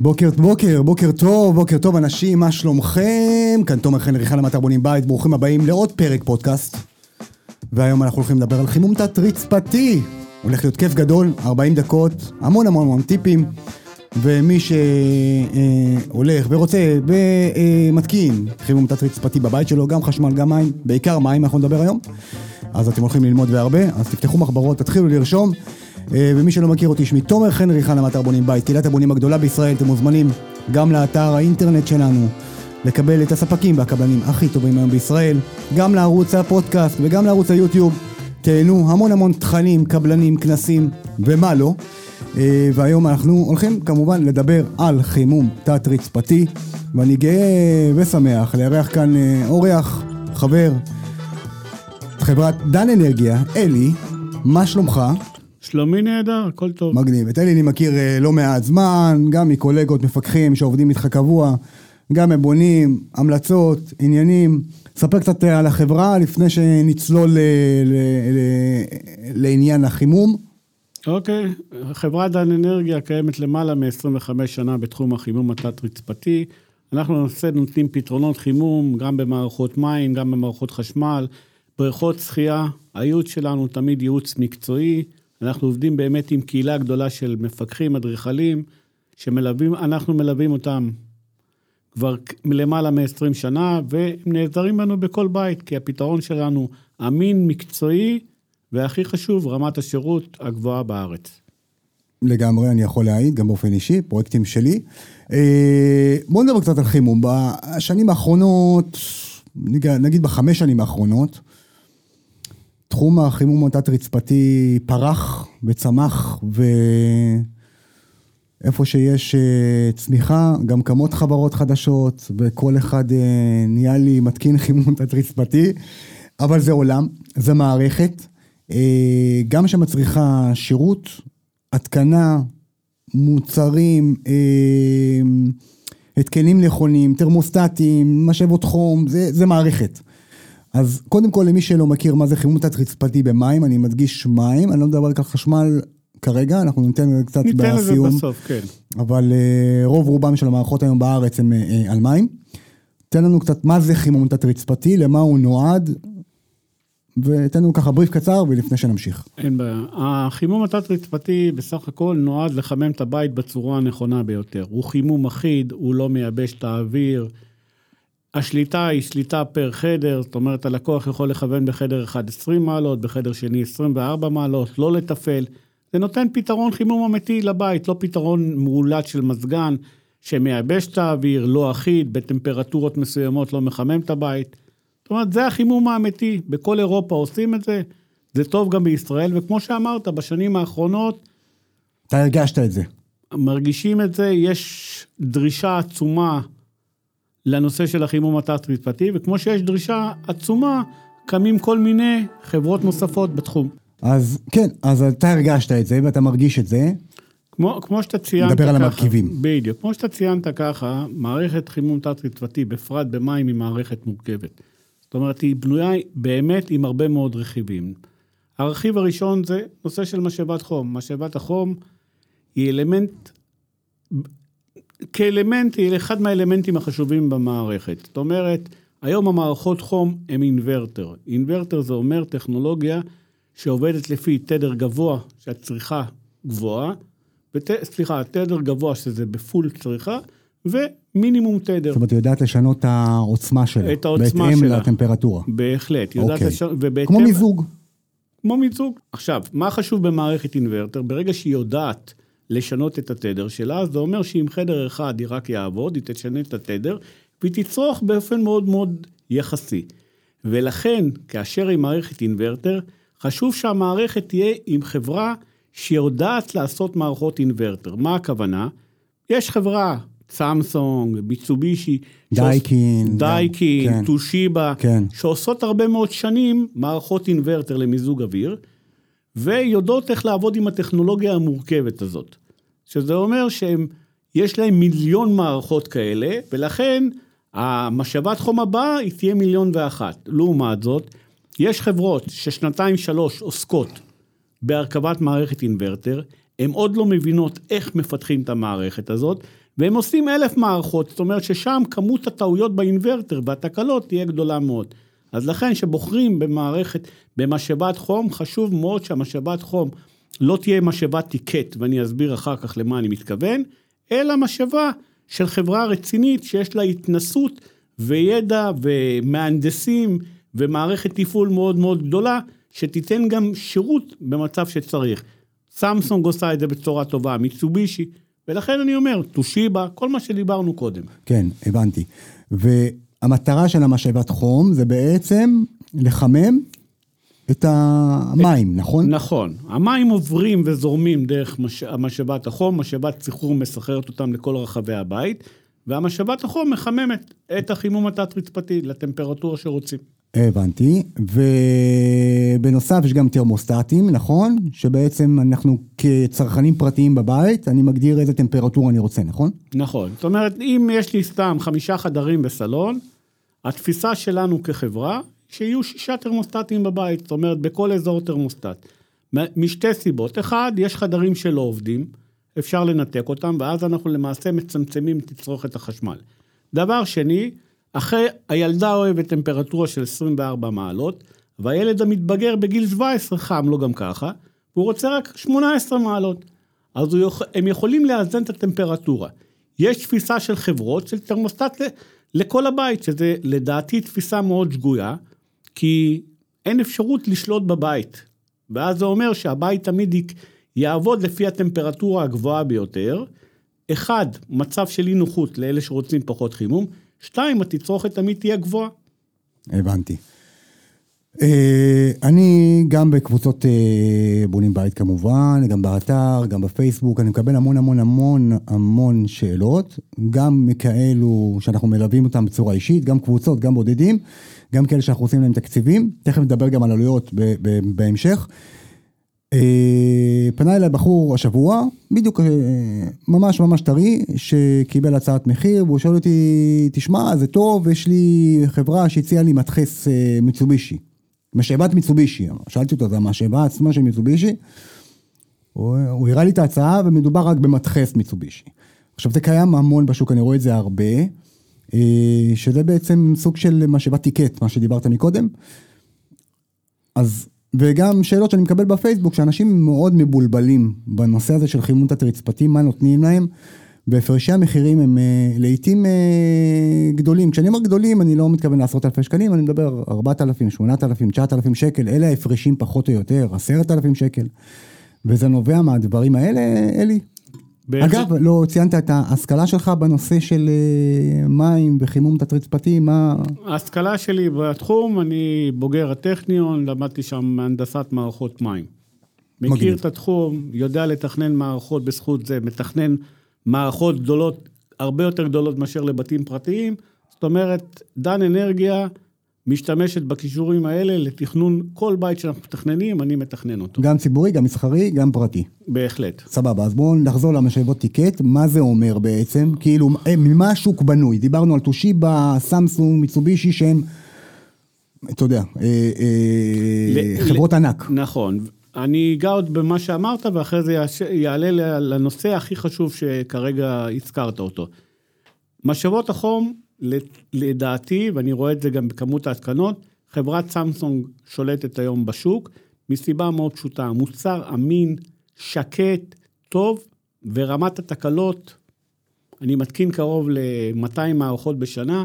בוקר בוקר, בוקר טוב, בוקר טוב אנשים, מה שלומכם? כאן תומר חן, ריחן למטר בונים בית, ברוכים הבאים לעוד פרק פודקאסט. והיום אנחנו הולכים לדבר על חימום תת-רצפתי. הולך להיות כיף גדול, 40 דקות, המון המון המון טיפים. ומי שהולך ורוצה ומתקין חימום תת-רצפתי בבית שלו, גם חשמל, גם מים, בעיקר מים אנחנו נדבר היום. אז אתם הולכים ללמוד והרבה, אז תפתחו מחברות, תתחילו לרשום. אה, ומי שלא מכיר אותי, שמי תומר חן ריחן למטר בונים בית, קהילת הבונים הגדולה בישראל, אתם מוזמנים גם לאתר האינטרנט שלנו, לקבל את הספקים והקבלנים הכי טובים היום בישראל, גם לערוץ הפודקאסט וגם לערוץ היוטיוב. תהנו המון המון תכנים, קבלנים, כנסים ומה לא. אה, והיום אנחנו הולכים כמובן לדבר על חימום תת-רצפתי, ואני גאה ושמח לארח כאן אה, אורח, חבר, חברת דן אנרגיה, אלי, מה שלומך? שלומי נהדר, הכל טוב. מגניב. את אלי אני מכיר אה, לא מעט זמן, גם מקולגות, מפקחים שעובדים איתך קבוע, גם מבונים, המלצות, עניינים. ספר קצת אה, על החברה לפני שנצלול ל- ל- ל- לעניין החימום. אוקיי, חברת דן אנרגיה קיימת למעלה מ-25 שנה בתחום החימום התת-רצפתי. אנחנו למעשה נותנים פתרונות חימום גם במערכות מים, גם במערכות חשמל, בריכות שחייה. הייעוץ שלנו תמיד ייעוץ מקצועי. אנחנו עובדים באמת עם קהילה גדולה של מפקחים, אדריכלים, שמלווים, אנחנו מלווים אותם כבר למעלה מ-20 שנה, והם נעזרים בנו בכל בית, כי הפתרון שלנו אמין, מקצועי, והכי חשוב, רמת השירות הגבוהה בארץ. לגמרי, אני יכול להעיד, גם באופן אישי, פרויקטים שלי. אה, בואו נדבר קצת על חימום. בשנים האחרונות, נגיד בחמש שנים האחרונות, תחום החימום התת-רצפתי פרח וצמח, ואיפה שיש אה, צמיחה, גם קמות חברות חדשות, וכל אחד אה, נהיה לי מתקין חימום תת-רצפתי, אבל זה עולם, זה מערכת, אה, גם שמצריכה שירות, התקנה, מוצרים, התקנים נכונים, תרמוסטטים, משאבות חום, זה, זה מערכת. אז קודם כל, למי שלא מכיר מה זה חימום תת-רצפתי במים, אני מדגיש מים, אני לא מדבר על כך חשמל כרגע, אנחנו ניתן קצת ניתן בסיום. ניתן לזה בסוף, כן. אבל uh, רוב רובם של המערכות היום בארץ הם uh, על מים. תן לנו קצת מה זה חימום תת-רצפתי, למה הוא נועד, ותן לנו ככה בריף קצר ולפני שנמשיך. אין בעיה. החימום התת-רצפתי בסך הכל נועד לחמם את הבית בצורה הנכונה ביותר. הוא חימום אחיד, הוא לא מייבש את האוויר. השליטה היא שליטה פר חדר, זאת אומרת, הלקוח יכול לכוון בחדר אחד 20 מעלות, בחדר שני 24 מעלות, לא לתפעל. זה נותן פתרון חימום אמיתי לבית, לא פתרון מאולץ של מזגן, שמייבש את האוויר, לא אחיד, בטמפרטורות מסוימות לא מחמם את הבית. זאת אומרת, זה החימום האמיתי, בכל אירופה עושים את זה, זה טוב גם בישראל, וכמו שאמרת, בשנים האחרונות... אתה הרגשת את זה. מרגישים את זה, יש דרישה עצומה לנושא של החימום התת-רצפתי, וכמו שיש דרישה עצומה, קמים כל מיני חברות נוספות בתחום. אז כן, אז אתה הרגשת את זה ואתה מרגיש את זה. כמו, כמו שאתה ציינת נדבר ככה, על המרכיבים. בדיוק, כמו שאתה ציינת ככה, מערכת חימום תת-רצפתי, בפרט במים, היא מערכת מורכבת. זאת אומרת, היא בנויה באמת עם הרבה מאוד רכיבים. הרכיב הראשון זה נושא של משאבת חום. משאבת החום היא אלמנט כאלמנט, היא אחד מהאלמנטים החשובים במערכת. זאת אומרת, היום המערכות חום הם אינוורטר. אינוורטר זה אומר טכנולוגיה שעובדת לפי תדר גבוה, שהצריכה גבוהה, ות, סליחה, תדר גבוה שזה בפול צריכה, ומינימום תדר. זאת אומרת, היא יודעת לשנות את העוצמה שלה. את העוצמה בהתאם שלה. לטמפרטורה. בהחלט. יודעת אוקיי. לשנות, ובהתאם... כמו מיזוג. כמו מיזוג. עכשיו, מה חשוב במערכת אינוורטר? ברגע שהיא יודעת לשנות את התדר שלה, זה אומר שאם חדר אחד היא רק יעבוד, היא תשנה את התדר, והיא תצרוך באופן מאוד מאוד יחסי. ולכן, כאשר היא מערכת אינוורטר, חשוב שהמערכת תהיה עם חברה שיודעת לעשות מערכות אינוורטר. מה הכוונה? יש חברה, סמסונג, מיצובישי, דייקין, שעוש... דייקין, כן. כן. שעושות הרבה מאוד שנים מערכות אינוורטר למיזוג אוויר, ויודעות איך לעבוד עם הטכנולוגיה המורכבת הזאת. שזה אומר שיש להם מיליון מערכות כאלה, ולכן המשאבת חום הבאה היא תהיה מיליון ואחת. לעומת זאת, יש חברות ששנתיים שלוש עוסקות בהרכבת מערכת אינוורטר, הן עוד לא מבינות איך מפתחים את המערכת הזאת, והם עושים אלף מערכות, זאת אומרת ששם כמות הטעויות באינוורטר והתקלות תהיה גדולה מאוד. אז לכן כשבוחרים במערכת, במשאבת חום, חשוב מאוד שהמשאבת חום לא תהיה משאבת טיקט, ואני אסביר אחר כך למה אני מתכוון, אלא משאבה של חברה רצינית שיש לה התנסות וידע ומהנדסים ומערכת תפעול מאוד מאוד גדולה, שתיתן גם שירות במצב שצריך. סמסונג עושה את זה בצורה טובה, מיצובישי, ולכן אני אומר, טושיבה, כל מה שדיברנו קודם. כן, הבנתי. והמטרה של המשאבת חום זה בעצם לחמם את המים, נכון? נכון. המים עוברים וזורמים דרך מש... המשאבת החום, משאבת סחרור מסחררת אותם לכל רחבי הבית, והמשאבת החום מחממת את החימום התת-רצפתי לטמפרטורה שרוצים. הבנתי, ובנוסף יש גם תרמוסטטים, נכון? שבעצם אנחנו כצרכנים פרטיים בבית, אני מגדיר איזה טמפרטורה אני רוצה, נכון? נכון. זאת אומרת, אם יש לי סתם חמישה חדרים בסלון, התפיסה שלנו כחברה, שיהיו שישה תרמוסטטים בבית, זאת אומרת, בכל אזור תרמוסטט. משתי סיבות. אחד, יש חדרים שלא עובדים, אפשר לנתק אותם, ואז אנחנו למעשה מצמצמים את תצרוכת החשמל. דבר שני, אחרי, הילדה אוהבת טמפרטורה של 24 מעלות, והילד המתבגר בגיל 17 חם לו גם ככה, והוא רוצה רק 18 מעלות. אז יכול, הם יכולים לאזן את הטמפרטורה. יש תפיסה של חברות של תרמוסטט לכל הבית, שזה לדעתי תפיסה מאוד שגויה, כי אין אפשרות לשלוט בבית. ואז זה אומר שהבית תמיד יעבוד לפי הטמפרטורה הגבוהה ביותר. אחד, מצב של אי נוחות לאלה שרוצים פחות חימום. שתיים, התצרוכת תמיד תהיה גבוהה. הבנתי. אה, אני גם בקבוצות אה, בונים בית כמובן, גם באתר, גם בפייסבוק, אני מקבל המון המון המון המון שאלות, גם מכאלו שאנחנו מלווים אותם בצורה אישית, גם קבוצות, גם בודדים, גם כאלה שאנחנו עושים להם תקציבים, תכף נדבר גם על עלויות בהמשך. אה, פנה אליי בחור השבוע, בדיוק אה, ממש ממש טרי, שקיבל הצעת מחיר, והוא שואל אותי, תשמע, זה טוב, יש לי חברה שהציעה לי מדחס אה, מיצובישי. משאבת מיצובישי, שאלתי אותו, זה המשאבה עצמה של מיצובישי? הוא, הוא הראה לי את ההצעה, ומדובר רק במדחס מיצובישי. עכשיו, זה קיים המון בשוק, אני רואה את זה הרבה, שזה בעצם סוג של משאבת טיקט, מה שדיברת מקודם. אז וגם שאלות שאני מקבל בפייסבוק, שאנשים מאוד מבולבלים בנושא הזה של חימום תת-רצפתי, מה נותנים להם, והפרשי המחירים הם uh, לעיתים uh, גדולים. כשאני אומר גדולים, אני לא מתכוון לעשרות אלפי שקלים, אני מדבר 4,000, 8,000, 9,000 שקל, אלה ההפרשים פחות או יותר, 10,000 שקל. וזה נובע מהדברים האלה, אלי? אגב, לא ציינת את ההשכלה שלך בנושא של אה, מים וחימום תת-רצפתי, מה... ההשכלה שלי בתחום, אני בוגר הטכניון, למדתי שם הנדסת מערכות מים. מכיר. את התחום, יודע לתכנן מערכות בזכות זה, מתכנן מערכות גדולות, הרבה יותר גדולות מאשר לבתים פרטיים. זאת אומרת, דן אנרגיה, משתמשת בכישורים האלה לתכנון כל בית שאנחנו מתכננים, אני מתכנן אותו. גם ציבורי, גם מסחרי, גם פרטי. בהחלט. סבבה, אז בואו נחזור למשאבות טיקט, מה זה אומר בעצם? כאילו, אה, ממה השוק בנוי? דיברנו על טושיבה, סמסונג, מיצובישי, שהם, אתה יודע, אה, אה, חברות ענק. נכון. אני אגע עוד במה שאמרת, ואחרי זה יעלה לנושא הכי חשוב שכרגע הזכרת אותו. משאבות החום לדעתי, ואני רואה את זה גם בכמות ההתקנות, חברת סמסונג שולטת היום בשוק, מסיבה מאוד פשוטה, מוצר אמין, שקט, טוב, ורמת התקלות, אני מתקין קרוב ל-200 מערכות בשנה,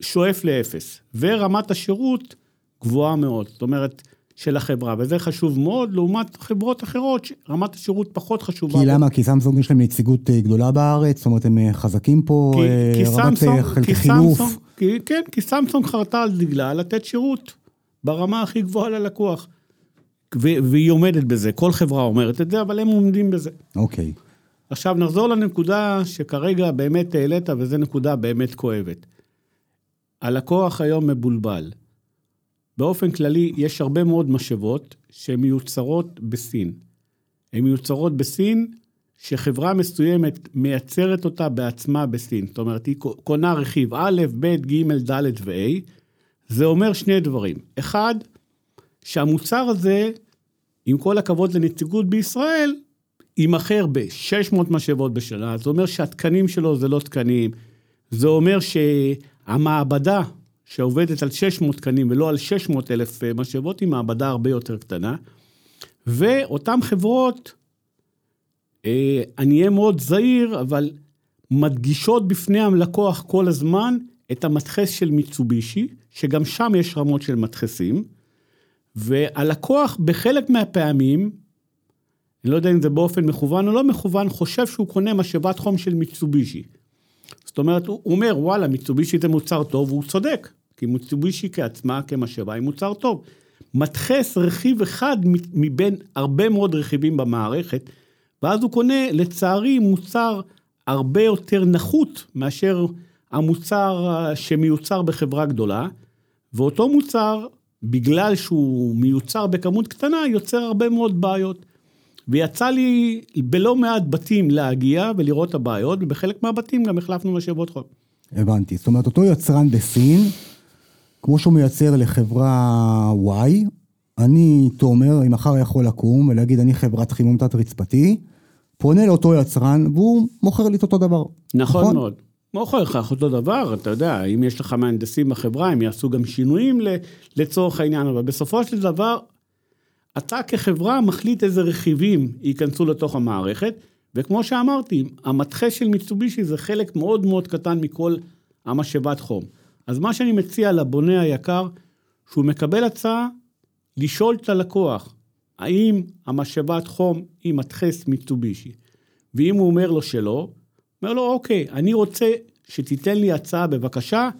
שואף לאפס, ורמת השירות גבוהה מאוד. זאת אומרת, של החברה, וזה חשוב מאוד, לעומת חברות אחרות, רמת השירות פחות חשובה. כי למה? כי סמסונג יש להם נציגות אה, גדולה בארץ? זאת אומרת, הם אה, חזקים פה, כי, אה, כי סמסונג, חלקי חילוף? כי, כן, כי סמסונג חרתה על דגלה לתת שירות ברמה הכי גבוהה ללקוח. והיא עומדת בזה, כל חברה אומרת את זה, אבל הם עומדים בזה. אוקיי. עכשיו נחזור לנקודה שכרגע באמת העלית, וזו נקודה באמת כואבת. הלקוח היום מבולבל. באופן כללי, יש הרבה מאוד משאבות שהן מיוצרות בסין. הן מיוצרות בסין, שחברה מסוימת מייצרת אותה בעצמה בסין. זאת אומרת, היא קונה רכיב א', ב', ג', ד' ו-A. זה אומר שני דברים. אחד, שהמוצר הזה, עם כל הכבוד לנציגות בישראל, יימכר ב-600 משאבות בשנה, זה אומר שהתקנים שלו זה לא תקנים, זה אומר שהמעבדה שעובדת על 600 תקנים ולא על 600 אלף אה, משאבות, היא מעבדה הרבה יותר קטנה. ואותן חברות, אה, אני אהיה מאוד זהיר, אבל מדגישות בפני הלקוח כל הזמן את המדחס של מיצובישי, שגם שם יש רמות של מדחסים, והלקוח בחלק מהפעמים, אני לא יודע אם זה באופן מכוון או לא מכוון, חושב שהוא קונה משאבת חום של מיצובישי. זאת אומרת, הוא אומר, וואלה, מיצובישי זה מוצר טוב, והוא צודק, כי מיצובישי כעצמה, כמשאבה, היא מוצר טוב. מדחס רכיב אחד מבין הרבה מאוד רכיבים במערכת, ואז הוא קונה, לצערי, מוצר הרבה יותר נחות מאשר המוצר שמיוצר בחברה גדולה, ואותו מוצר, בגלל שהוא מיוצר בכמות קטנה, יוצר הרבה מאוד בעיות. ויצא לי בלא מעט בתים להגיע ולראות את הבעיות, ובחלק מהבתים גם החלפנו משאבות חול. הבנתי. זאת אומרת, אותו יצרן בסין, כמו שהוא מייצר לחברה Y, אני, תומר, אם מחר יכול לקום ולהגיד, אני חברת חימום תת-רצפתי, פונה לאותו יצרן, והוא מוכר לי את אותו דבר. נכון, נכון? מאוד. מוכר לך אותו דבר, אתה יודע, אם יש לך מהנדסים בחברה, הם יעשו גם שינויים לצורך העניין, אבל בסופו של דבר, אתה כחברה מחליט איזה רכיבים ייכנסו לתוך המערכת, וכמו שאמרתי, המתחה של מיצובישי זה חלק מאוד מאוד קטן מכל המשאבת חום. אז מה שאני מציע לבונה היקר, שהוא מקבל הצעה לשאול את הלקוח, האם המשאבת חום היא מתחס מיצובישי? ואם הוא אומר לו שלא, אומר לו, אוקיי, אני רוצה שתיתן לי הצעה בבקשה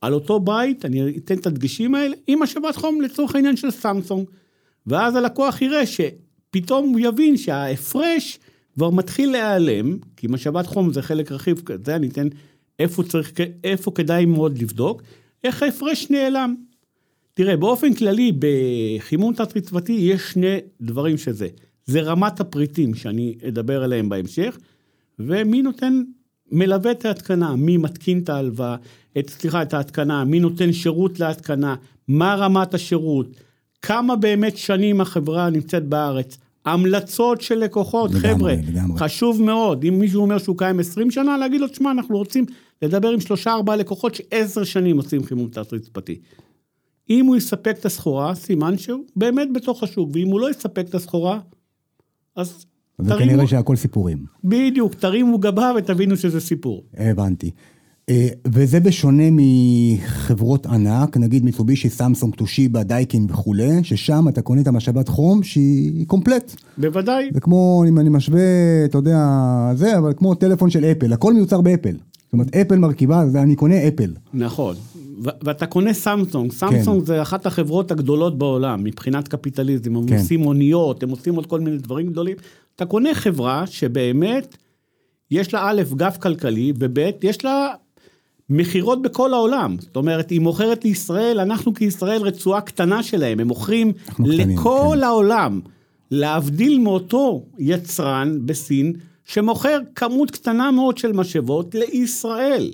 על אותו בית, אני אתן את הדגשים האלה, עם משאבת חום לצורך העניין של סמסונג. ואז הלקוח יראה שפתאום הוא יבין שההפרש כבר מתחיל להיעלם, כי משאבת חום זה חלק רכיב כזה, אני אתן איפה צריך, איפה כדאי מאוד לבדוק, איך ההפרש נעלם. תראה, באופן כללי, בחימום תת-רצפתי יש שני דברים שזה. זה רמת הפריטים שאני אדבר עליהם בהמשך, ומי נותן, מלווה את ההתקנה, מי מתקין את ההלוואה, את, סליחה, את ההתקנה, מי נותן שירות להתקנה, מה רמת השירות, כמה באמת שנים החברה נמצאת בארץ, המלצות של לקוחות, לגמרי, חבר'ה, לגמרי. חשוב מאוד, אם מישהו אומר שהוא קיים 20 שנה, להגיד לו, תשמע, אנחנו רוצים לדבר עם שלושה ארבעה לקוחות שעשר שנים עושים חימום תת-רצפתי. אם הוא יספק את הסחורה, סימן שהוא באמת בתוך השוק, ואם הוא לא יספק את הסחורה, אז תרימו... וכנראה שהכל סיפורים. בדיוק, תרימו גבה ותבינו שזה סיפור. הבנתי. אה, וזה בשונה מחברות ענק, נגיד מיצובישי, סמסונג, טושיבה, דייקין וכולי, ששם אתה קונה את המשאבת חום שהיא קומפלט. בוודאי. זה כמו, אם אני משווה, אתה יודע, זה, אבל כמו טלפון של אפל, הכל מיוצר באפל. זאת אומרת, אפל מרכיבה, אני קונה אפל. נכון. ואתה קונה סמסונג, סמסונג כן. זה אחת החברות הגדולות בעולם מבחינת קפיטליזם, הם כן. עושים אוניות, הם עושים עוד כל מיני דברים גדולים. אתה קונה חברה שבאמת יש לה א', גב כלכלי, וב', יש לה מכירות בכל העולם. זאת אומרת, היא מוכרת לישראל, אנחנו כישראל רצועה קטנה שלהם, הם מוכרים קטנים, לכל כן. העולם. להבדיל מאותו יצרן בסין, שמוכר כמות קטנה מאוד של משאבות לישראל.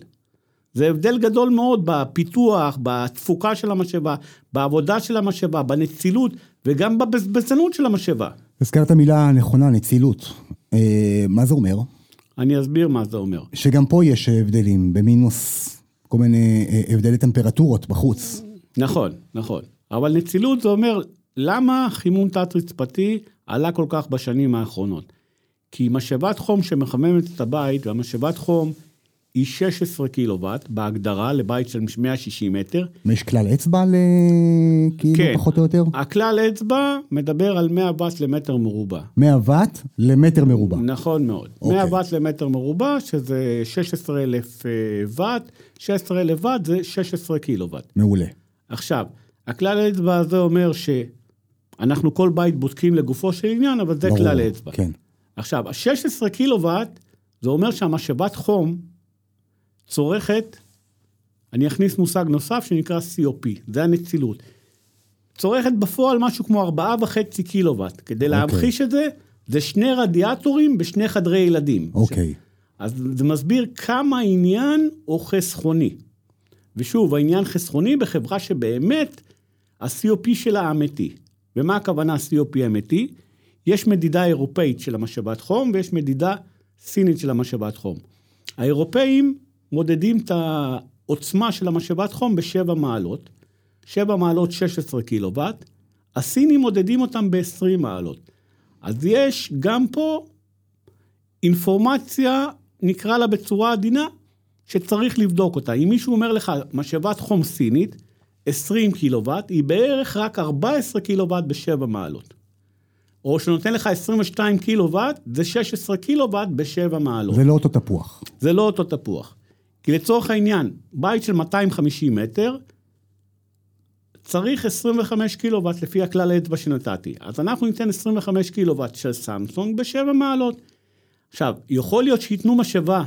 זה הבדל גדול מאוד בפיתוח, בתפוקה של המשאבה, בעבודה של המשאבה, בנצילות וגם בבזבזנות של המשאבה. הזכרת מילה נכונה, נצילות. אה, מה זה אומר? אני אסביר מה זה אומר. שגם פה יש הבדלים, במינוס כל מיני אה, הבדלי טמפרטורות בחוץ. נכון, נכון. אבל נצילות זה אומר, למה חימום תת-רצפתי עלה כל כך בשנים האחרונות? כי משאבת חום שמחממת את הבית, והמשאבת חום היא 16 קילוואט בהגדרה לבית של 160 מטר. יש כלל אצבע לכאילו כן. פחות או יותר? הכלל אצבע מדבר על 100 ואט למטר מרובע. 100 ואט למטר מרובע. נכון מאוד. אוקיי. 100 ואט למטר מרובע, שזה 16,000 אה, ואט, 16,000 ואט זה 16 קילוואט. מעולה. עכשיו, הכלל האצבע הזה אומר שאנחנו כל בית בודקים לגופו של עניין, אבל זה ברור, כלל האצבע. כן. עכשיו, ה-16 קילוואט, זה אומר שהמשאבת חום צורכת, אני אכניס מושג נוסף שנקרא COP, זה הנצילות. צורכת בפועל משהו כמו 4.5 קילוואט. כדי okay. אוקיי. להמחיש את זה, זה שני רדיאטורים בשני חדרי ילדים. אוקיי. Okay. אז זה מסביר כמה העניין הוא חסכוני. ושוב, העניין חסכוני בחברה שבאמת ה-COP שלה אמיתי. ומה הכוונה COP אמיתי? יש מדידה אירופאית של המשאבת חום ויש מדידה סינית של המשאבת חום. האירופאים מודדים את העוצמה של המשאבת חום בשבע מעלות, שבע מעלות 16 קילוואט, הסינים מודדים אותם ב-20 מעלות. אז יש גם פה אינפורמציה, נקרא לה בצורה עדינה, שצריך לבדוק אותה. אם מישהו אומר לך, משאבת חום סינית, 20 קילוואט, היא בערך רק 14 קילוואט בשבע מעלות. או שנותן לך 22 קילוואט, זה 16 קילוואט בשבע מעלות. זה לא אותו תפוח. זה לא אותו תפוח. כי לצורך העניין, בית של 250 מטר, צריך 25 קילוואט לפי הכלל האצבע שנתתי. אז אנחנו ניתן 25 קילוואט של סמסונג בשבע מעלות. עכשיו, יכול להיות שייתנו משאבה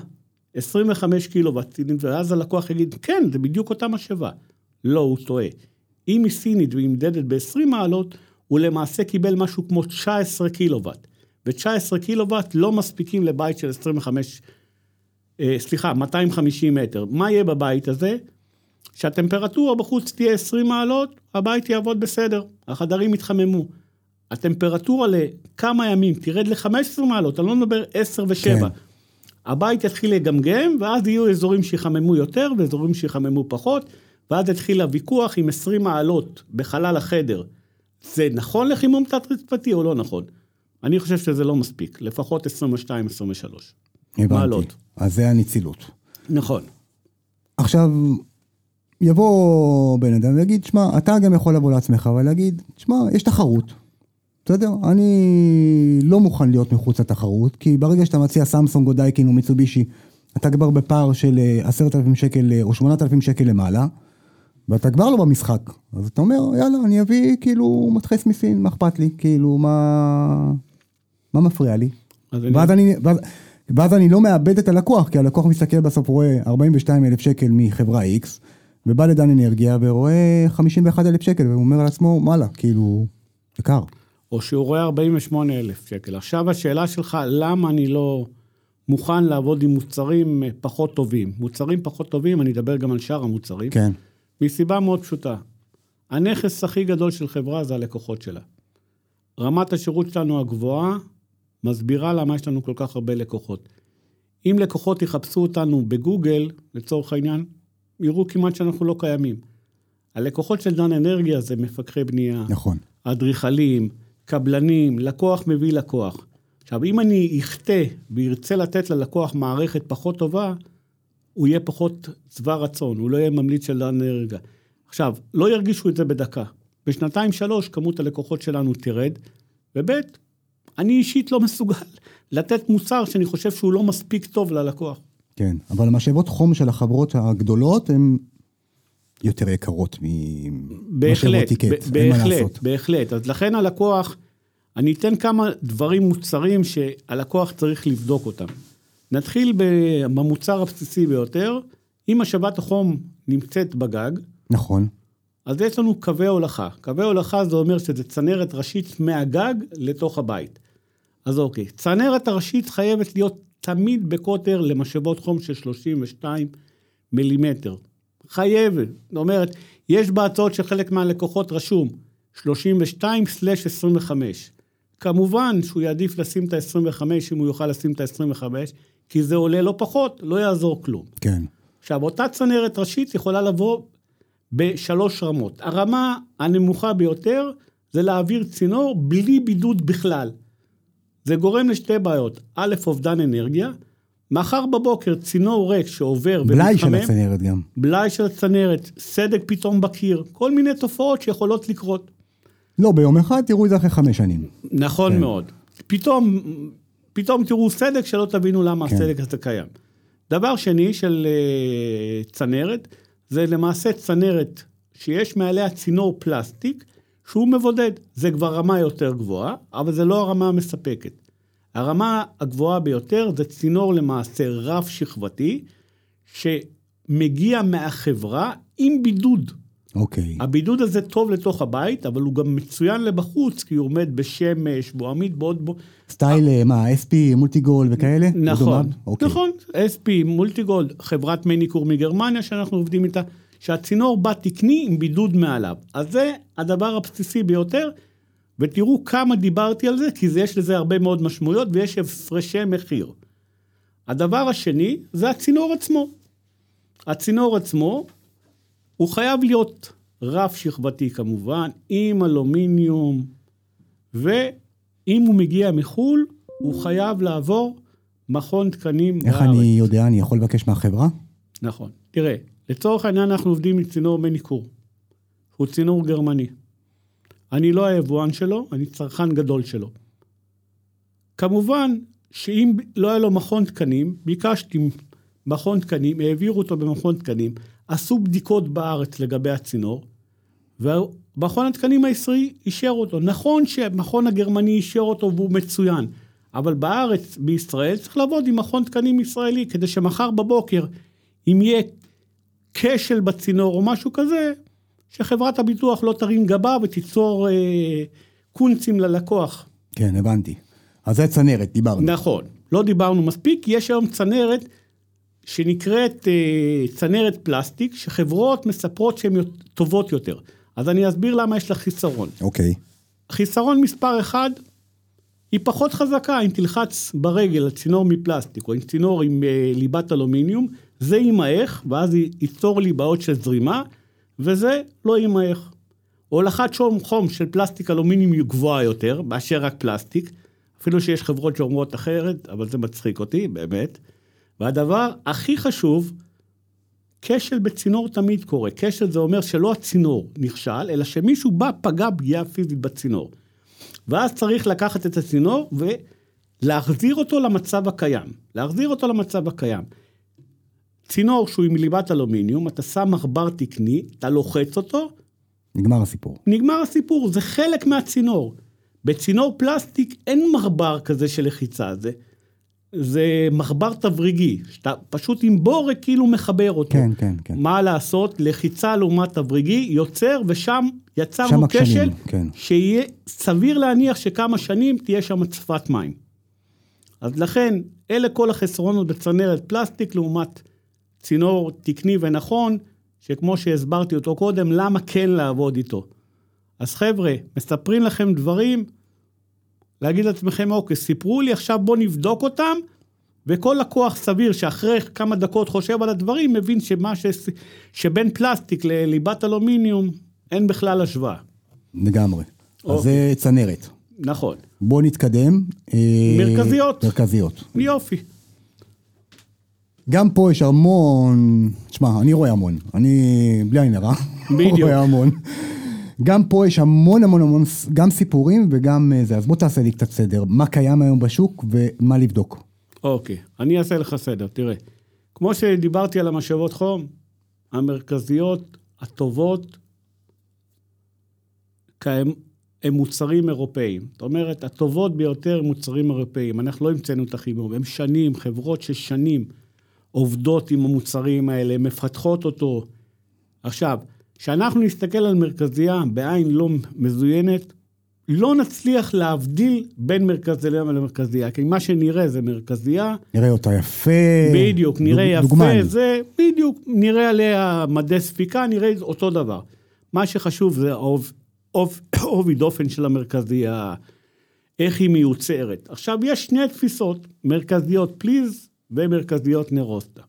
25 קילוואט, ואז הלקוח יגיד, כן, זה בדיוק אותה משאבה. לא, הוא טועה. אם היא סינית והיא נמדדת ב-20 מעלות, הוא למעשה קיבל משהו כמו 19 קילוואט. ו-19 קילוואט לא מספיקים לבית של 25, אה, סליחה, 250 מטר. מה יהיה בבית הזה? שהטמפרטורה בחוץ תהיה 20 מעלות, הבית יעבוד בסדר, החדרים יתחממו. הטמפרטורה לכמה ימים תרד ל-15 מעלות, אני לא מדבר 10 ו-7. כן. הבית יתחיל לגמגם, ואז יהיו אזורים שיחממו יותר ואזורים שיחממו פחות, ואז יתחיל הוויכוח עם 20 מעלות בחלל החדר. זה נכון לחימום תת-רצפתי או לא נכון? אני חושב שזה לא מספיק, לפחות 22-23. הבנתי. מעלות. אז זה הנצילות. נכון. עכשיו, יבוא בן אדם ויגיד, שמע, אתה גם יכול לבוא לעצמך ולהגיד, שמע, יש תחרות. בסדר? אני לא מוכן להיות מחוץ לתחרות, כי ברגע שאתה מציע סמסונג או דייקין או מיצובישי, אתה כבר בפער של אה, עשרת אלפים שקל אה, או שמונת אלפים שקל למעלה, ואתה כבר לא במשחק. אז אתה אומר, יאללה, אני אביא כאילו מדחס מסין, מה אכפת לי? כאילו, מה... מה מפריע לי? ואז אני... ואז... ואז אני לא מאבד את הלקוח, כי הלקוח מסתכל בסוף, רואה 42 אלף שקל מחברה X, ובא לדן אנרגיה ורואה 51 אלף שקל, והוא אומר לעצמו, וואלה, כאילו, יקר. או שהוא רואה 48 אלף שקל. עכשיו השאלה שלך, למה אני לא מוכן לעבוד עם מוצרים פחות טובים? מוצרים פחות טובים, אני אדבר גם על שאר המוצרים. כן. מסיבה מאוד פשוטה. הנכס הכי גדול של חברה זה הלקוחות שלה. רמת השירות שלנו הגבוהה מסבירה למה יש לנו כל כך הרבה לקוחות. אם לקוחות יחפשו אותנו בגוגל, לצורך העניין, יראו כמעט שאנחנו לא קיימים. הלקוחות של דן אנרגיה זה מפקחי בנייה. נכון. אדריכלים, קבלנים, לקוח מביא לקוח. עכשיו, אם אני אחטא וירצה לתת ללקוח מערכת פחות טובה, הוא יהיה פחות שבע רצון, הוא לא יהיה ממליץ של דן אנרגיה. עכשיו, לא ירגישו את זה בדקה. בשנתיים-שלוש כמות הלקוחות שלנו תרד, וב' אני אישית לא מסוגל לתת מוצר שאני חושב שהוא לא מספיק טוב ללקוח. כן, אבל המשאבות חום של החברות הגדולות הן יותר יקרות ממשאבות טיקט, אין מה לעשות. בהחלט, אז לכן הלקוח, אני אתן כמה דברים מוצרים שהלקוח צריך לבדוק אותם. נתחיל במוצר הבסיסי ביותר, אם השבת החום נמצאת בגג, נכון. אז יש לנו קווי הולכה. קווי הולכה זה אומר שזה צנרת ראשית מהגג לתוך הבית. אז אוקיי, צנרת הראשית חייבת להיות תמיד בקוטר למשאבות חום של 32 מילימטר. חייבת. זאת אומרת, יש בהצעות של חלק מהלקוחות רשום 32/25. כמובן שהוא יעדיף לשים את ה-25 אם הוא יוכל לשים את ה-25, כי זה עולה לא פחות, לא יעזור כלום. כן. עכשיו, אותה צנרת ראשית יכולה לבוא בשלוש רמות. הרמה הנמוכה ביותר זה להעביר צינור בלי בידוד בכלל. זה גורם לשתי בעיות. א', אובדן אנרגיה. מחר בבוקר צינור ריק שעובר ומתחמם. בלאי של הצנרת גם. בלאי של הצנרת, סדק פתאום בקיר, כל מיני תופעות שיכולות לקרות. לא, ביום אחד תראו את זה אחרי חמש שנים. נכון כן. מאוד. פתאום, פתאום תראו סדק שלא תבינו למה כן. הסדק הזה קיים. דבר שני של uh, צנרת, זה למעשה צנרת שיש מעליה צינור פלסטיק שהוא מבודד. זה כבר רמה יותר גבוהה, אבל זה לא הרמה המספקת. הרמה הגבוהה ביותר זה צינור למעשה רב שכבתי, שמגיע מהחברה עם בידוד. אוקיי. Okay. הבידוד הזה טוב לתוך הבית, אבל הוא גם מצוין לבחוץ, כי הוא עומד בשמש, והוא עמיד בעוד... בו... סטייל, אה, מה, SP, מולטיגולד וכאלה? נכון, okay. נכון, SP, מולטיגולד, חברת מניקור מגרמניה שאנחנו עובדים איתה, שהצינור בא תקני עם בידוד מעליו. אז זה הדבר הבסיסי ביותר, ותראו כמה דיברתי על זה, כי זה, יש לזה הרבה מאוד משמעויות ויש הפרשי מחיר. הדבר השני זה הצינור עצמו. הצינור עצמו, הוא חייב להיות רף שכבתי כמובן, עם אלומיניום, ואם הוא מגיע מחו"ל, הוא חייב לעבור מכון תקנים איך בארץ. אני יודע, אני יכול לבקש מהחברה? נכון. תראה, לצורך העניין אנחנו עובדים עם צינור מניקור. הוא צינור גרמני. אני לא היבואן שלו, אני צרכן גדול שלו. כמובן שאם לא היה לו מכון תקנים, ביקשתי מכון תקנים, העבירו אותו במכון תקנים, עשו בדיקות בארץ לגבי הצינור, ומכון התקנים הישראלי אישר אותו. נכון שהמכון הגרמני אישר אותו והוא מצוין, אבל בארץ, בישראל, צריך לעבוד עם מכון תקנים ישראלי, כדי שמחר בבוקר, אם יהיה כשל בצינור או משהו כזה, שחברת הביטוח לא תרים גבה ותיצור אה, קונצים ללקוח. כן, הבנתי. אז זה צנרת, דיברנו. נכון, לא דיברנו מספיק, יש היום צנרת שנקראת אה, צנרת פלסטיק, שחברות מספרות שהן טובות יותר. אז אני אסביר למה יש לה חיסרון. אוקיי. חיסרון מספר אחד, היא פחות חזקה, אם תלחץ ברגל על צינור מפלסטיק, או עם צינור עם אה, ליבת אלומיניום, זה יימעך, ואז ייצור לי בעיות של זרימה, וזה לא יימעך. הולכת שום חום של פלסטיק אלומיניום היא גבוהה יותר, מאשר רק פלסטיק, אפילו שיש חברות שאומרות אחרת, אבל זה מצחיק אותי, באמת. והדבר הכי חשוב, כשל בצינור תמיד קורה. כשל זה אומר שלא הצינור נכשל, אלא שמישהו בא, פגע פגיעה פיזית בצינור. ואז צריך לקחת את הצינור ולהחזיר אותו למצב הקיים. להחזיר אותו למצב הקיים. צינור שהוא עם ליבת אלומיניום, אתה שם מחבר תקני, אתה לוחץ אותו, נגמר הסיפור. נגמר הסיפור, זה חלק מהצינור. בצינור פלסטיק אין מחבר כזה של לחיצה, זה, זה מחבר תבריגי, שאתה פשוט עם בורק כאילו מחבר אותו. כן, כן, כן. מה לעשות, לחיצה לעומת תבריגי, יוצר, ושם שם יצרנו כשל, כן. שיהיה סביר להניח שכמה שנים תהיה שם הצפת מים. אז לכן, אלה כל החסרונות בצנרת פלסטיק לעומת צינור תקני ונכון, שכמו שהסברתי אותו קודם, למה כן לעבוד איתו. אז חבר'ה, מספרים לכם דברים, להגיד לעצמכם, אוקיי, סיפרו לי, עכשיו בואו נבדוק אותם, וכל לקוח סביר שאחרי כמה דקות חושב על הדברים, מבין שמה ש... שבין פלסטיק לליבת אלומיניום, אין בכלל השוואה. לגמרי. אז אוקיי. זה צנרת. נכון. בואו נתקדם. אה, מרכזיות. מרכזיות. יופי. גם פה יש המון, תשמע, אני רואה המון, אני בלי עין הרע. רואה המון. גם פה יש המון המון המון, גם סיפורים וגם אה, זה, אז בוא תעשה לי קצת סדר, מה קיים היום בשוק ומה לבדוק. אוקיי, אני אעשה לך סדר, תראה. כמו שדיברתי על המשאבות חום, המרכזיות הטובות, כהם, הם מוצרים אירופאיים. זאת אומרת, הטובות ביותר הם מוצרים אירופאיים. אנחנו לא המצאנו את החימום, הם שנים, חברות ששנים עובדות עם המוצרים האלה, מפתחות אותו. עכשיו, כשאנחנו נסתכל על מרכזייה בעין לא מזוינת, לא נצליח להבדיל בין מרכזייה למרכזייה, כי מה שנראה זה מרכזייה, נראה אותה יפה. בדיוק, נראה דוג- יפה, דוגמן. זה בדיוק, נראה עליה מדי ספיקה, נראה אותו דבר. מה שחשוב זה העוב- עוב- עובי דופן של המרכזייה, איך היא מיוצרת. עכשיו, יש שני תפיסות, מרכזיות פליז ומרכזיות נרוסטה.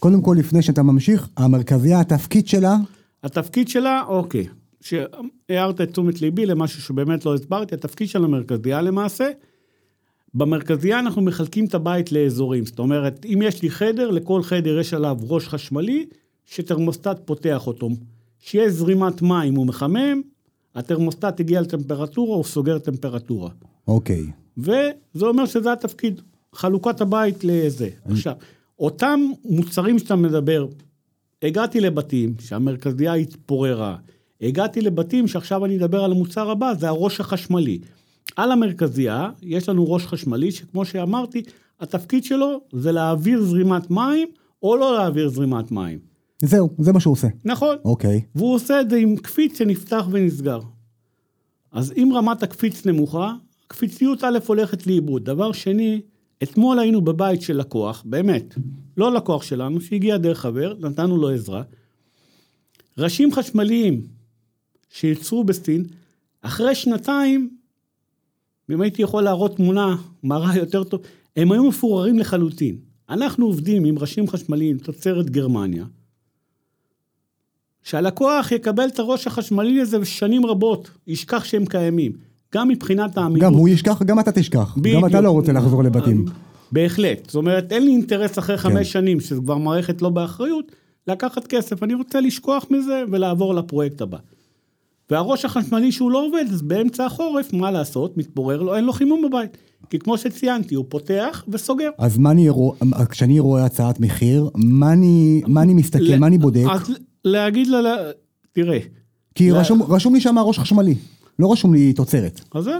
קודם כל, לפני שאתה ממשיך, המרכזייה, התפקיד שלה, התפקיד שלה, אוקיי, שהערת את תשומת ליבי למשהו שבאמת לא הסברתי, התפקיד של המרכזייה למעשה, במרכזייה אנחנו מחלקים את הבית לאזורים, זאת אומרת, אם יש לי חדר, לכל חדר יש עליו ראש חשמלי, שתרמוסטט פותח אותו. שיהיה זרימת מים הוא מחמם, התרמוסטט הגיע לטמפרטורה, הוא סוגר טמפרטורה. אוקיי. וזה אומר שזה התפקיד, חלוקת הבית לזה. עכשיו, אותם מוצרים שאתה מדבר, הגעתי לבתים שהמרכזייה התפוררה, הגעתי לבתים שעכשיו אני אדבר על המוצר הבא, זה הראש החשמלי. על המרכזייה יש לנו ראש חשמלי, שכמו שאמרתי, התפקיד שלו זה להעביר זרימת מים או לא להעביר זרימת מים. זהו, זה מה שהוא עושה. נכון. אוקיי. והוא עושה את זה עם קפיץ שנפתח ונסגר. אז אם רמת הקפיץ נמוכה, הקפיציות א' הולכת לאיבוד. דבר שני, אתמול היינו בבית של לקוח, באמת, לא לקוח שלנו, שהגיע דרך חבר, נתנו לו עזרה. ראשים חשמליים שייצרו בסין, אחרי שנתיים, אם הייתי יכול להראות תמונה, מראה יותר טוב, הם היו מפוררים לחלוטין. אנחנו עובדים עם ראשים חשמליים, תוצרת גרמניה, שהלקוח יקבל את הראש החשמלי הזה שנים רבות, ישכח שהם קיימים. גם מבחינת העמידות. גם הוא ישכח, גם אתה תשכח. בדיוק. גם אתה לא רוצה לחזור לבתים. בהחלט. זאת אומרת, אין לי אינטרס אחרי כן. חמש שנים, שזו כבר מערכת לא באחריות, לקחת כסף. אני רוצה לשכוח מזה ולעבור לפרויקט הבא. והראש החשמלי שהוא לא עובד, אז באמצע החורף, מה לעשות? מתפורר לו, אין לו חימום בבית. כי כמו שציינתי, הוא פותח וסוגר. אז מה אני רואה, כשאני רואה הצעת מחיר, מה אני, מה אני מסתכל, מה אני בודק? אז להגיד לה, תראה, כי ל- רשום, רשום לי שם ראש חשמלי, לא רשום לי תוצרת. אז זה,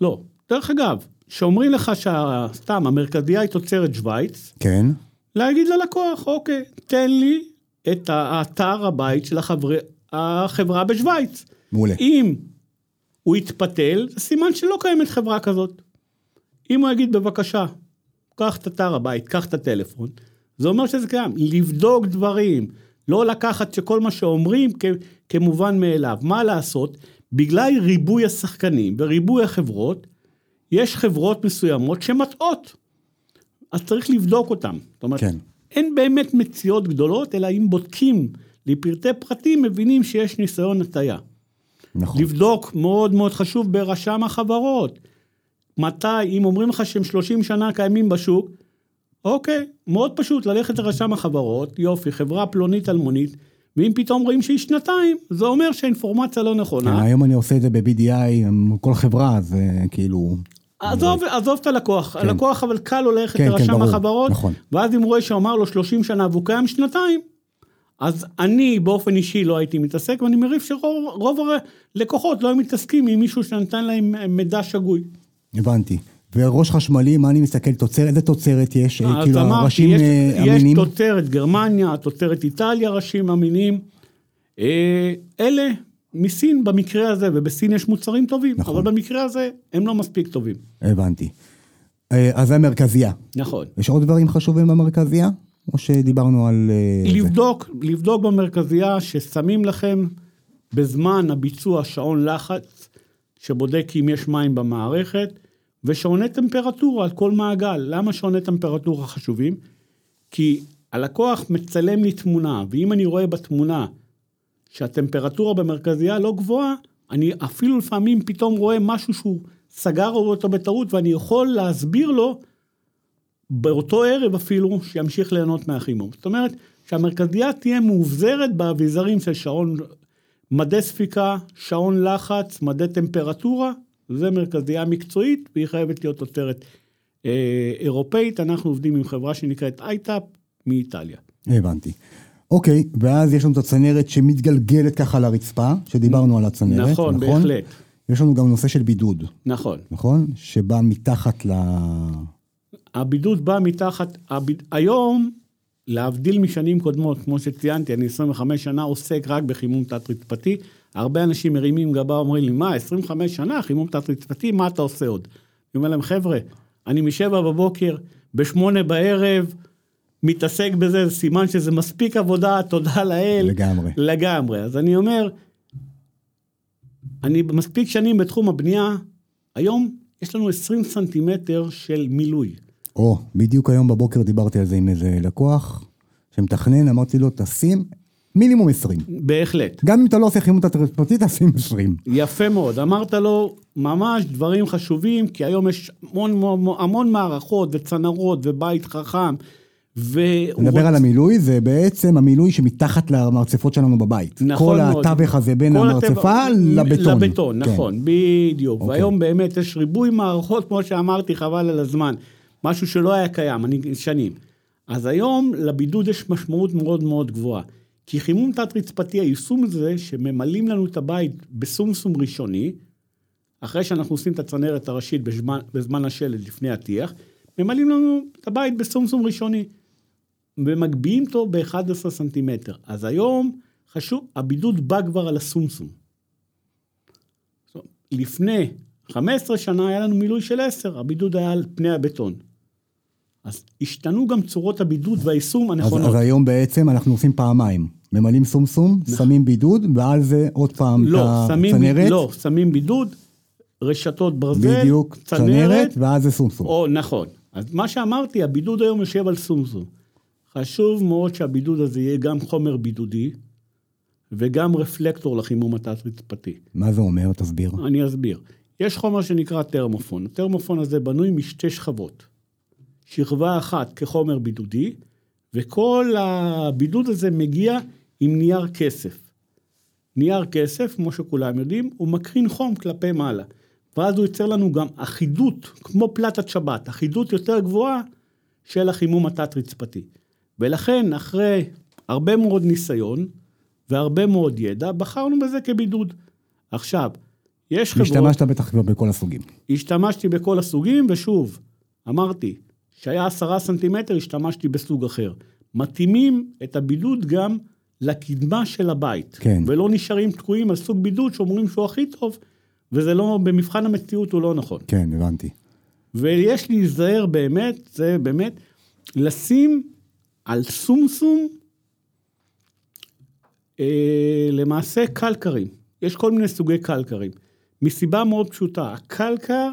לא. דרך אגב, שאומרים לך שסתם, המרכזייה היא תוצרת שווייץ, כן. להגיד ללקוח, אוקיי, תן לי את האתר הבית של החברה, החברה בשוויץ. מעולה. אם הוא יתפתל, זה סימן שלא קיימת חברה כזאת. אם הוא יגיד, בבקשה, קח את אתר הבית, קח את הטלפון, זה אומר שזה קיים. לבדוק דברים, לא לקחת שכל מה שאומרים כ- כמובן מאליו. מה לעשות? בגלל ריבוי השחקנים וריבוי החברות, יש חברות מסוימות שמטעות. אז צריך לבדוק אותן. זאת אומרת, כן. אין באמת מציאות גדולות, אלא אם בודקים לפרטי פרטים, מבינים שיש ניסיון הטעיה. נכון. לבדוק, מאוד מאוד חשוב, ברשם החברות. מתי, אם אומרים לך שהם 30 שנה קיימים בשוק, אוקיי, מאוד פשוט, ללכת לרשם החברות, יופי, חברה פלונית אלמונית, ואם פתאום רואים שהיא שנתיים, זה אומר שהאינפורמציה לא כן, נכונה. היום אני עושה את זה ב-BDI, כל חברה, אז אה, כאילו... עזוב, עזוב את הלקוח, הלקוח אבל קל לו ללכת כן, כן, לרשם ברור, החברות, נכון. ואז אם הוא רואה שאמר לו 30 שנה והוא קיים שנתיים, אז אני באופן אישי לא הייתי מתעסק, ואני מריף שרוב רוב הלקוחות לא היו מתעסקים עם מישהו שנתן להם מידע שגוי. הבנתי. וראש חשמלי, מה אני מסתכל? תוצרת, איזה תוצרת יש? אה, אז כאילו, הראשים יש, אה, יש אמינים? תוצרת גרמניה, תוצרת איטליה, ראשים אמינים. אה, אלה מסין במקרה הזה, ובסין יש מוצרים טובים, נכון. אבל במקרה הזה הם לא מספיק טובים. הבנתי. אה, אז זה מרכזייה. נכון. יש עוד דברים חשובים במרכזייה? או שדיברנו על... אה, זה? לבדוק, לבדוק במרכזייה ששמים לכם בזמן הביצוע שעון לחץ, שבודק אם יש מים במערכת, ושעוני טמפרטורה על כל מעגל. למה שעוני טמפרטורה חשובים? כי הלקוח מצלם לי תמונה, ואם אני רואה בתמונה שהטמפרטורה במרכזייה לא גבוהה, אני אפילו לפעמים פתאום רואה משהו שהוא סגר אותו בטעות, ואני יכול להסביר לו באותו ערב אפילו, שימשיך ליהנות מהחימום. זאת אומרת, שהמרכזייה תהיה מאובזרת באביזרים של שעון מדי ספיקה, שעון לחץ, מדי טמפרטורה, זה מרכזייה מקצועית, והיא חייבת להיות תוצרת אה, אירופאית. אנחנו עובדים עם חברה שנקראת ITAP מאיטליה. הבנתי. אוקיי, ואז יש לנו את הצנרת שמתגלגלת ככה לרצפה, שדיברנו על הצנרת, נכון, נכון? בהחלט. יש לנו גם נושא של בידוד, נכון. נכון? שבא מתחת ל... הבידוד בא מתחת, הביד... היום, להבדיל משנים קודמות, כמו שציינתי, אני 25 שנה עוסק רק בחימום תת-רצפתי. הרבה אנשים מרימים גבה, אומרים לי, מה, 25 שנה חימום תת-רצפתי, מה אתה עושה עוד? אני אומר להם, חבר'ה, אני משבע בבוקר, בשמונה בערב, מתעסק בזה, זה סימן שזה מספיק עבודה, תודה לאל. לגמרי. לגמרי. אז אני אומר, אני מספיק שנים בתחום הבנייה, היום יש לנו 20 סנטימטר של מילוי. או, בדיוק היום בבוקר דיברתי על זה עם איזה לקוח שמתכנן, אמרתי לו, תשים מינימום 20. בהחלט. גם אם אתה לא עושה חימום תת-רצפתי, תשים 20. יפה מאוד. אמרת לו ממש דברים חשובים, כי היום יש המון, המון, מערכות וצנרות ובית חכם. ו... נדבר על המילוי, זה בעצם המילוי שמתחת למרצפות שלנו בבית. נכון כל מאוד. התווך הזה בין כל המרצפה הטבע- לבטון. לבטון, כן. נכון, בדיוק. אוקיי. והיום באמת יש ריבוי מערכות, כמו שאמרתי, חבל על הזמן. משהו שלא היה קיים, אני שנים. אז היום לבידוד יש משמעות מאוד מאוד גבוהה. כי חימום תת-רצפתי, היישום זה שממלאים לנו את הבית בסומסום ראשוני, אחרי שאנחנו עושים את הצנרת הראשית בזמן, בזמן השלד לפני הטיח, ממלאים לנו את הבית בסומסום ראשוני. ומגביהים אותו ב-11 סנטימטר. אז היום חשוב, הבידוד בא כבר על הסומסום. לפני 15 שנה היה לנו מילוי של 10, הבידוד היה על פני הבטון. אז השתנו גם צורות הבידוד והיישום אז, הנכונות. אז היום בעצם אנחנו עושים פעמיים. ממלאים סומסום, שמים בידוד, ועל זה עוד פעם את לא, ב- הצנרת. לא, שמים בידוד, רשתות ברזל, בדיוק, צנרת, ואז זה סומסום. או, נכון. אז מה שאמרתי, הבידוד היום יושב על סומסום. חשוב מאוד שהבידוד הזה יהיה גם חומר בידודי, וגם רפלקטור לחימום התת-רצפתי. מה זה אומר? תסביר. אני אסביר. יש חומר שנקרא טרמופון. הטרמופון הזה בנוי משתי שכבות. שכבה אחת כחומר בידודי, וכל הבידוד הזה מגיע עם נייר כסף. נייר כסף, כמו שכולם יודעים, הוא מקרין חום כלפי מעלה. ואז הוא יוצר לנו גם אחידות, כמו פלטת שבת, אחידות יותר גבוהה של החימום התת-רצפתי. ולכן, אחרי הרבה מאוד ניסיון והרבה מאוד ידע, בחרנו בזה כבידוד. עכשיו, יש חברות... השתמשת בטח בכל הסוגים. השתמשתי בכל הסוגים, ושוב, אמרתי, שהיה עשרה סנטימטר, השתמשתי בסוג אחר. מתאימים את הבידוד גם לקדמה של הבית. כן. ולא נשארים תקועים על סוג בידוד שאומרים שהוא הכי טוב, וזה לא, במבחן המציאות הוא לא נכון. כן, הבנתי. ויש להיזהר באמת, זה באמת, לשים על סומסום אה, למעשה קלקרים. יש כל מיני סוגי קלקרים. מסיבה מאוד פשוטה, הקלקר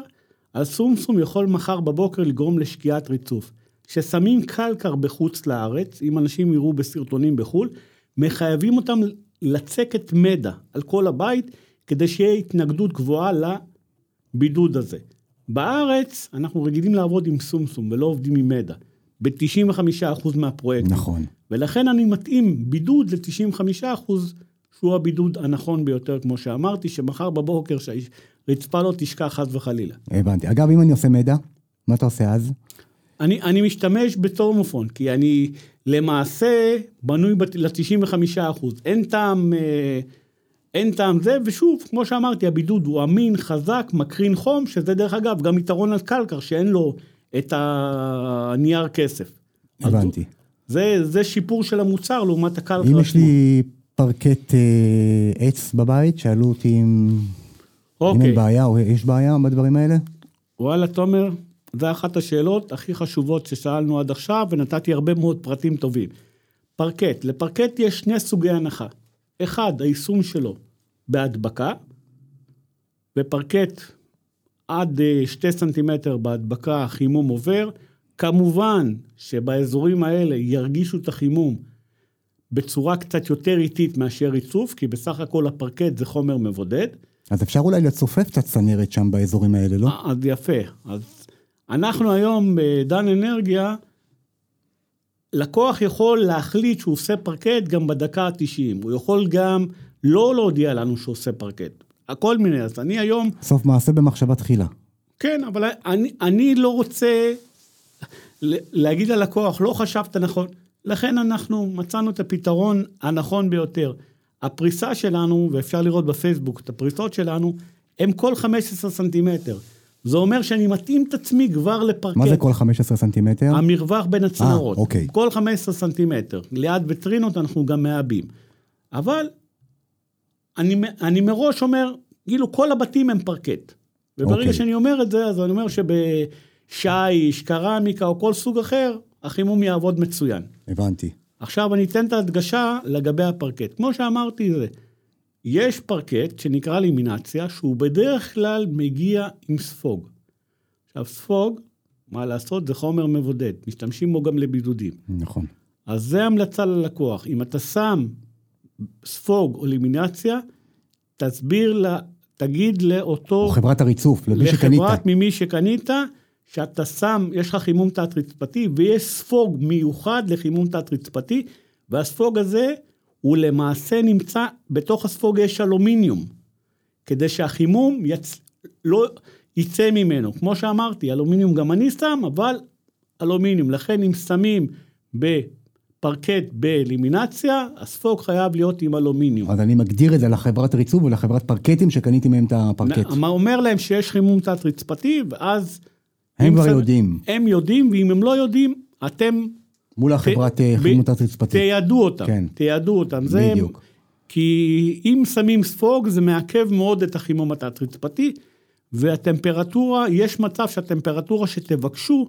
על סומסום יכול מחר בבוקר לגרום לשקיעת ריצוף. כששמים קלקר בחוץ לארץ, אם אנשים יראו בסרטונים בחו"ל, מחייבים אותם לצקת מדע על כל הבית, כדי שיהיה התנגדות גבוהה לבידוד הזה. בארץ אנחנו רגילים לעבוד עם סומסום ולא עובדים עם מדע. ב-95% מהפרויקטים. נכון. ולכן אני מתאים בידוד ל-95% שהוא הבידוד הנכון ביותר, כמו שאמרתי, שמחר בבוקר שהרצפה לא תשקע חס וחלילה. הבנתי. אגב, אם אני עושה מידע, מה אתה עושה אז? אני, אני משתמש בטורמופון, כי אני למעשה בנוי ל-95%. אין טעם, אה, אין טעם זה, ושוב, כמו שאמרתי, הבידוד הוא אמין, חזק, מקרין חום, שזה דרך אגב גם יתרון על קלקר, שאין לו את הנייר כסף. אז הבנתי. זה, זה שיפור של המוצר לעומת הקלקר אם יש לי פרקט אה, עץ בבית, שאלו אותי אם אם אוקיי. אין בעיה או יש בעיה בדברים האלה. וואלה, תומר, זו אחת השאלות הכי חשובות ששאלנו עד עכשיו, ונתתי הרבה מאוד פרטים טובים. פרקט, לפרקט יש שני סוגי הנחה. אחד, היישום שלו בהדבקה, בפרקט עד אה, שתי סנטימטר בהדבקה החימום עובר. כמובן שבאזורים האלה ירגישו את החימום בצורה קצת יותר איטית מאשר ריצוף, כי בסך הכל הפרקט זה חומר מבודד. אז אפשר אולי לצופף את הצנרת שם באזורים האלה, לא? אז יפה. אז אנחנו היום בדן אנרגיה, לקוח יכול להחליט שהוא עושה פרקט גם בדקה ה-90. הוא יכול גם לא להודיע לנו שהוא עושה פרקט. הכל מיני. אז אני היום, סוף מעשה במחשבה תחילה. כן, אבל אני, אני לא רוצה להגיד ללקוח, לא חשבת נכון. לכן אנחנו מצאנו את הפתרון הנכון ביותר. הפריסה שלנו, ואפשר לראות בפייסבוק את הפריסות שלנו, הם כל 15 סנטימטר. זה אומר שאני מתאים את עצמי כבר לפרקט. מה זה כל 15 סנטימטר? המרווח בין הצינורות. אוקיי. כל 15 סנטימטר. ליד ויטרינות אנחנו גם מעבים. אבל אני, אני מראש אומר, כאילו כל הבתים הם פרקט. וברגע אוקיי. שאני אומר את זה, אז אני אומר שבשיש, קרמיקה או כל סוג אחר, החימום יעבוד מצוין. הבנתי. עכשיו אני אתן את ההדגשה לגבי הפרקט. כמו שאמרתי זה, יש פרקט שנקרא למינציה, שהוא בדרך כלל מגיע עם ספוג. עכשיו ספוג, מה לעשות, זה חומר מבודד, משתמשים בו גם לבידודים. נכון. אז זה המלצה ללקוח, אם אתה שם ספוג או לימינציה, תסביר לה, תגיד לאותו... או חברת הריצוף, למי שקנית. לחברת ממי שקנית, שאתה שם, יש לך חימום תת-רצפתי, ויש ספוג מיוחד לחימום תת-רצפתי, והספוג הזה, הוא למעשה נמצא, בתוך הספוג יש אלומיניום, כדי שהחימום יצ... לא יצא ממנו. כמו שאמרתי, אלומיניום גם אני שם, אבל אלומיניום. לכן אם שמים בפרקט באלימינציה, הספוג חייב להיות עם אלומיניום. אז אני מגדיר את זה לחברת ריצוף ולחברת פרקטים שקניתי מהם את הפרקט. מה אומר להם שיש חימום תת-רצפתי, ואז... הם כבר יודעים. הם יודעים, ואם הם לא יודעים, אתם... מול החברת אה, ב- חימום תת-רצפתי. תיידעו אותם, כן. תיידעו אותם. זה בדיוק. כי אם שמים ספוג, זה מעכב מאוד את החימום התת-רצפתי, והטמפרטורה, יש מצב שהטמפרטורה שתבקשו,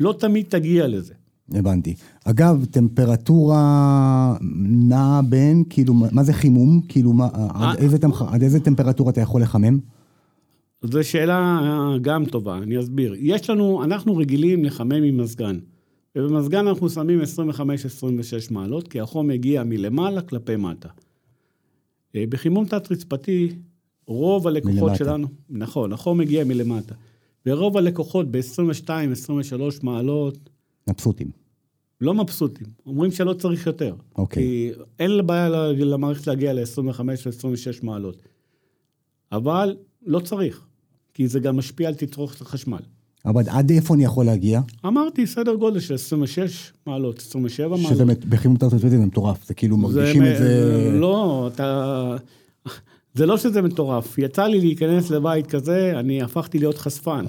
לא תמיד תגיע לזה. הבנתי. אגב, טמפרטורה נעה בין, כאילו, מה זה חימום? כאילו, מה, עד, אה. איזה, טמפ- עד איזה טמפרטורה אתה יכול לחמם? זו שאלה אה, גם טובה, אני אסביר. יש לנו, אנחנו רגילים לחמם עם מזגן. ובמזגן אנחנו שמים 25-26 מעלות, כי החום מגיע מלמעלה כלפי מטה. אה, בחימום תת-רצפתי, רוב הלקוחות מלמטה. שלנו, נכון, החום מגיע מלמטה. ורוב הלקוחות ב-22-23 מעלות מבסוטים. לא מבסוטים, אומרים שלא צריך יותר. אוקיי. כי אין בעיה למערכת להגיע ל-25 ו-26 מעלות. אבל לא צריך, כי זה גם משפיע על תצרוכת החשמל. אבל עד איפה אני יכול להגיע? אמרתי, סדר גודל של 26 מעלות, 27 מעלות. שזה באמת, בחימום תת-רצפתי זה מטורף, זה כאילו מרגישים את זה... לא, אתה... זה לא שזה מטורף. יצא לי להיכנס לבית כזה, אני הפכתי להיות חשפן.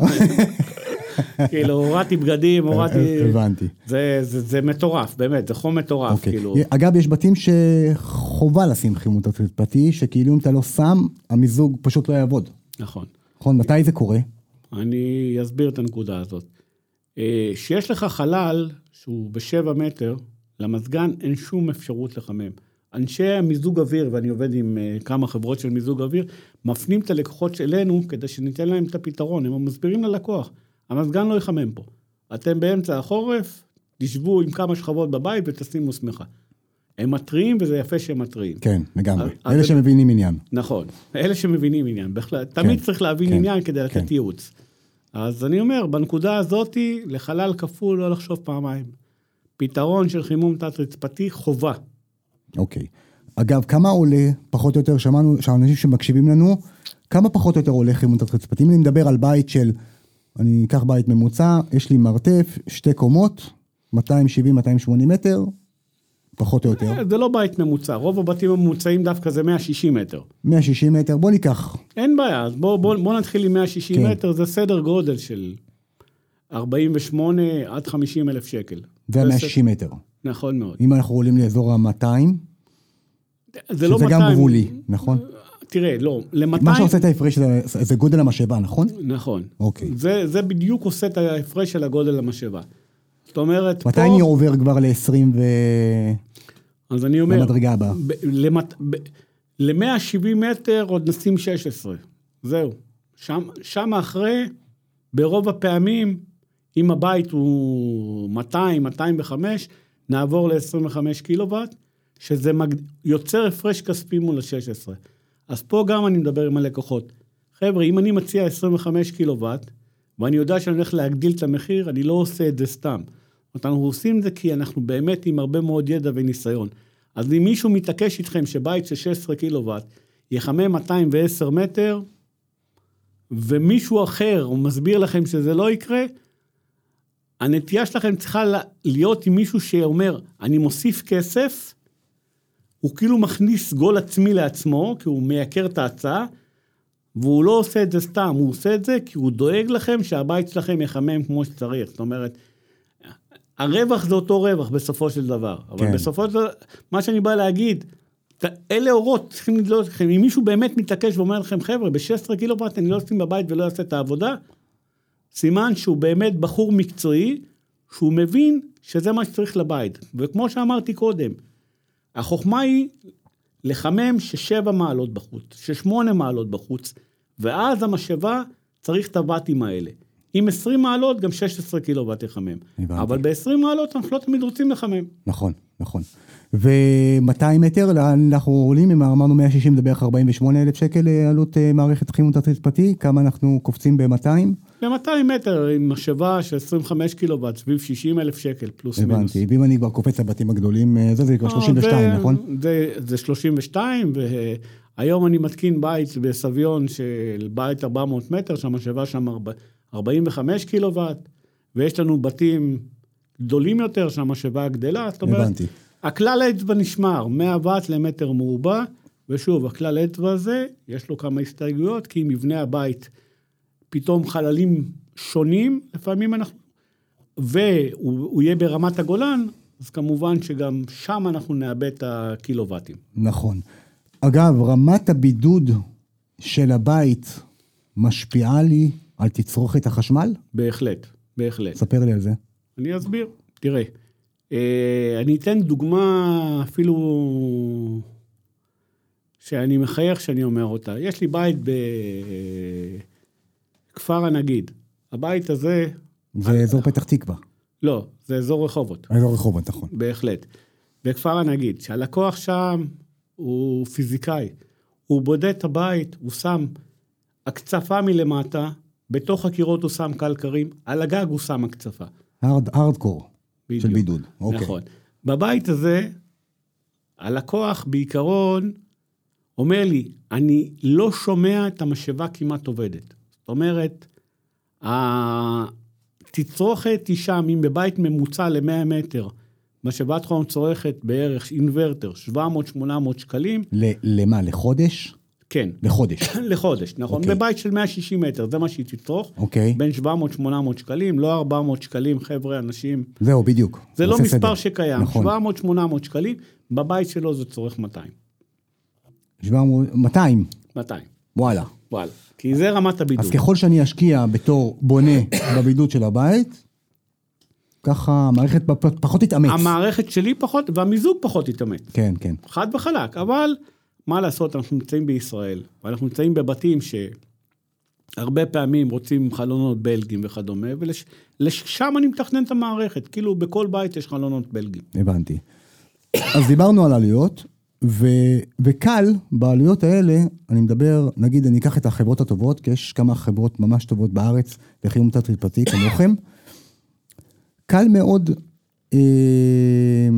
כאילו, הורדתי בגדים, הורדתי... הבנתי. זה, זה, זה מטורף, באמת, זה חום מטורף, אוקיי. כאילו. אגב, יש בתים שחובה לשים חימום תת-רצפתי, שכאילו אם אתה לא שם, המיזוג פשוט לא יעבוד. נכון. נכון? מתי זה קורה? אני אסביר את הנקודה הזאת. אה, שיש לך חלל שהוא בשבע מטר, למזגן אין שום אפשרות לחמם. אנשי המיזוג אוויר, ואני עובד עם אה, כמה חברות של מיזוג אוויר, מפנים את הלקוחות שלנו כדי שניתן להם את הפתרון. הם מסבירים ללקוח, המזגן לא יחמם פה. אתם באמצע החורף, תשבו עם כמה שכבות בבית ותשימו שמחה. הם מתריעים, וזה יפה שהם מתריעים. כן, לגמרי. אלה שמבינים עניין. נכון, אלה שמבינים עניין, בכלל, תמיד צריך להבין כן, עניין כדי לתת כן. ייעוץ. אז אני אומר, בנקודה הזאתי, לחלל כפול לא לחשוב פעמיים. פתרון של חימום תת-רצפתי, חובה. אוקיי. אגב, כמה עולה, פחות או יותר, שמענו, שהאנשים שמקשיבים לנו, כמה פחות או יותר עולה חימום תת-רצפתי? אם אני מדבר על בית של, אני אקח בית ממוצע, יש לי מרתף, שתי קומות, 270-280 מטר, פחות או יותר. זה לא בית ממוצע, רוב הבתים הממוצעים דווקא זה 160 מטר. 160 מטר, בוא ניקח. אין בעיה, אז בואו בוא, בוא נתחיל עם 160 כן. מטר, זה סדר גודל של 48 עד 50 אלף שקל. זה זה 160 מטר. נכון מאוד. אם אנחנו עולים לאזור ה-200, זה לא שזה 200. גם גבולי, נכון? תראה, לא, ל-200... מה שעושה את ההפרש זה, זה גודל המשאבה, נכון? נכון. אוקיי. זה, זה בדיוק עושה את ההפרש של הגודל למשאבה. זאת אומרת, מתי אני עובר כבר ל-20 ו... אז אני אומר, למדרגה הבאה? ל-170 מטר עוד נשים 16, זהו. שם, שם אחרי, ברוב הפעמים, אם הבית הוא 200, 205, נעבור ל-25 קילוואט, שזה מג... יוצר הפרש כספי מול ה-16. אז פה גם אני מדבר עם הלקוחות. חבר'ה, אם אני מציע 25 קילוואט, ואני יודע שאני הולך להגדיל את המחיר, אני לא עושה את זה סתם. אנחנו עושים את זה כי אנחנו באמת עם הרבה מאוד ידע וניסיון. אז אם מישהו מתעקש איתכם שבית של 16 קילוואט יחמם 210 מטר, ומישהו אחר הוא מסביר לכם שזה לא יקרה, הנטייה שלכם צריכה להיות עם מישהו שאומר, אני מוסיף כסף, הוא כאילו מכניס גול עצמי לעצמו, כי הוא מייקר את ההצעה, והוא לא עושה את זה סתם, הוא עושה את זה כי הוא דואג לכם שהבית שלכם יחמם כמו שצריך. זאת אומרת, הרווח זה אותו רווח בסופו של דבר. אבל כן. בסופו של דבר, מה שאני בא להגיד, אלה אורות צריכים לדלות לכם. אם מישהו באמת מתעקש ואומר לכם, חבר'ה, ב-16 קילוואט אני לא אשים בבית ולא אעשה את העבודה, סימן שהוא באמת בחור מקצועי, שהוא מבין שזה מה שצריך לבית. וכמו שאמרתי קודם, החוכמה היא לחמם ששבע מעלות בחוץ, ששמונה מעלות בחוץ, ואז המשאבה צריך את הוואטים האלה. עם 20 מעלות, גם 16 קילוואט יחמם. הבנתי. אבל ב-20 מעלות אנחנו לא תמיד רוצים לחמם. נכון, נכון. ו-200 מטר, לאן אנחנו עולים, אם אמרנו 160 זה בערך 48 אלף שקל אה, עלות אה, מערכת חימום תת-רצפתי, כמה אנחנו קופצים ב-200? ב-200 מטר עם משאבה של 25 קילוואט, סביב 60 אלף שקל, פלוס מינוס. הבנתי, ואם אני כבר קופץ לבתים הגדולים, אה, זה זה כבר 32, אה, זה- נכון? זה, זה 32, והיום אני מתקין בית בסביון של בית 400 מטר, שהמשאבה שם ארבע- 45 קילוואט, ויש לנו בתים גדולים יותר שהמשאבה גדלה, זאת אומרת, הבנתי. הכלל האצבע נשמר, 100 ואט למטר מרובע, ושוב, הכלל האצבע הזה, יש לו כמה הסתייגויות, כי מבנה הבית, פתאום חללים שונים, לפעמים אנחנו... והוא הוא יהיה ברמת הגולן, אז כמובן שגם שם אנחנו נאבד את הקילוואטים. נכון. אגב, רמת הבידוד של הבית משפיעה לי על תצרוכת החשמל? בהחלט, בהחלט. ספר לי על זה. אני אסביר. תראה, אה, אני אתן דוגמה אפילו שאני מחייך שאני אומר אותה. יש לי בית בכפר הנגיד. הבית הזה, זה אזור פתח תקווה. לא, זה אזור רחובות, אזור רחובות, נכון. בהחלט. בכפר הנגיד, שהלקוח שם הוא פיזיקאי. הוא בודד את הבית, הוא שם הקצפה מלמטה, בתוך הקירות הוא שם קלקרים, על הגג הוא שם הקצפה. הארד, הארדקור של. בידוד. אוקיי. נכון. בבית הזה, הלקוח בעיקרון אומר לי, אני לא שומע את המשאבה כמעט עובדת. זאת אומרת, התצרוכת היא שם, אם בבית ממוצע ל-100 מטר, משאבת חום צורכת בערך אינוורטר, 700-800 שקלים, ל- למה? לחודש? כן, לחודש. לחודש, נכון? אוקיי. בבית של 160 מטר, זה מה שהיא תצרוך. אוקיי. בין 700-800 שקלים, לא 400 שקלים, חבר'ה, אנשים. זהו, בדיוק. זה לא מספר סדר. שקיים, נכון. 700-800 שקלים, בבית שלו זה צורך 200. 700, 200, 200, וואלה. וואלה. כי זה רמת הבידוד. אז ככל שאני אשקיע בתור בונה בבידוד של הבית, ככה המערכת פחות תתאמץ. המערכת שלי פחות, והמיזוג פחות יתאמץ. כן, כן. חד וחלק, אבל מה לעשות, אנחנו נמצאים בישראל, ואנחנו נמצאים בבתים שהרבה פעמים רוצים חלונות בלגיים וכדומה, ולשם אני מתכנן את המערכת, כאילו בכל בית יש חלונות בלגיים. הבנתי. אז דיברנו על עלויות, ו, וקל בעלויות האלה, אני מדבר, נגיד אני אקח את החברות הטובות, כי יש כמה חברות ממש טובות בארץ לחימום תת-רצפתי כמוכם. קל מאוד אה,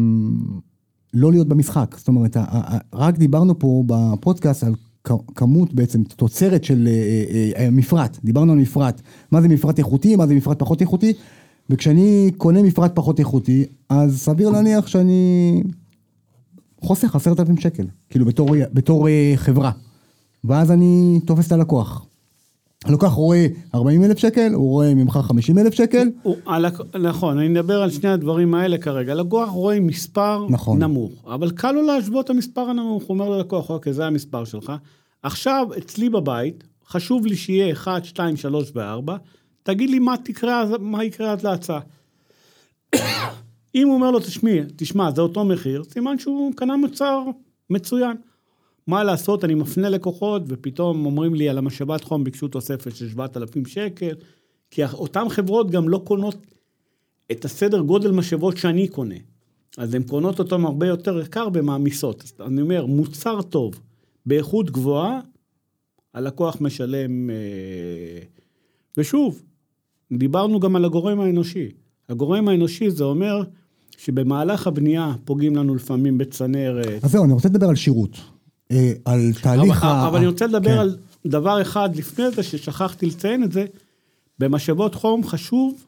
לא להיות במשחק. זאת אומרת, רק דיברנו פה בפודקאסט על כמות בעצם תוצרת של אה, אה, אה, מפרט, דיברנו על מפרט, מה זה מפרט איכותי, מה זה מפרט פחות איכותי, וכשאני קונה מפרט פחות איכותי, אז סביר להניח שאני חוסך עשרת אלפים שקל, כאילו בתור, בתור חברה, ואז אני תופס את הלקוח. הלקוח רואה 40 אלף שקל, הוא רואה ממך 50 אלף שקל, הוא, הלק... נכון, אני מדבר על שני הדברים האלה כרגע. לקוח רואה מספר נכון. נמוך, אבל קל לו להשוות את המספר הנמוך. הוא אומר ללקוח, אוקיי, זה המספר שלך. עכשיו, אצלי בבית, חשוב לי שיהיה 1, 2, 3 ו-4, תגיד לי מה, תקרא, מה יקרה עד להצעה. אם הוא אומר לו, תשמע, תשמע, זה אותו מחיר, סימן שהוא קנה מוצר מצוין. מה לעשות, אני מפנה לקוחות, ופתאום אומרים לי על המשאבת חום ביקשו תוספת של 7,000 שקל, כי אותן חברות גם לא קונות את הסדר גודל משאבות שאני קונה. אז הן קונות אותם הרבה יותר יקר ומעמיסות. אז אני אומר, מוצר טוב, באיכות גבוהה, הלקוח משלם... אה, ושוב, דיברנו גם על הגורם האנושי. הגורם האנושי זה אומר שבמהלך הבנייה פוגעים לנו לפעמים בצנרת. אז זהו, אני רוצה לדבר על שירות. אה, על תהליך אבל, ה... אבל אני רוצה לדבר כן. על דבר אחד לפני זה, ששכחתי לציין את זה. במשאבות חום חשוב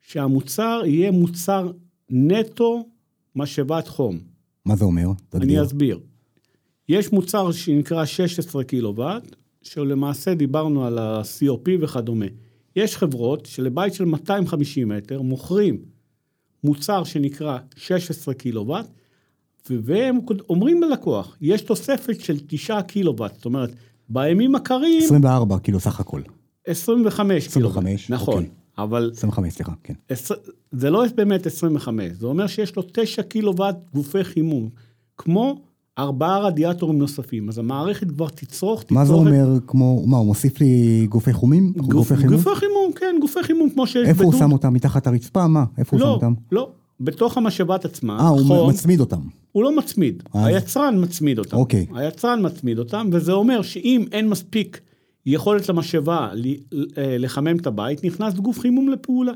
שהמוצר יהיה מוצר נטו משאבת חום. מה זה אומר? אני תגדיר. אסביר. יש מוצר שנקרא 16 קילוואט, שלמעשה דיברנו על ה-COP וכדומה. יש חברות שלבית של 250 מטר מוכרים מוצר שנקרא 16 קילוואט, והם אומרים ללקוח, יש תוספת של 9 קילוואט, זאת אומרת, בימים הקרים, 24 כאילו סך הכל. 25 קילוואט. 25, נכון, אוקיי. אבל 25, סליחה, כן. עשר- זה לא באמת 25, זה אומר שיש לו 9 קילוואט גופי חימום, כמו ארבעה רדיאטורים נוספים, אז המערכת כבר תצרוך, מה זה אומר כמו, מה, הוא מוסיף לי גופי חומים? גוף, גופי חימום? גופי חימום, כן, גופי חימום כמו שיש איפה הוא בדוד. שם אותם? מתחת הרצפה? מה? איפה הוא שם לא, אותם? לא, בתוך המשאבת עצמה, אה, הוא חום, מצמיד אותם. הוא לא מצמיד, אז- היצרן מצמיד אותם. אוקיי. היצרן מצמיד אותם, וזה אומר שאם אין מספיק יכולת למשאבה אה, לחמם את הבית, נכנס גוף חימום לפעולה.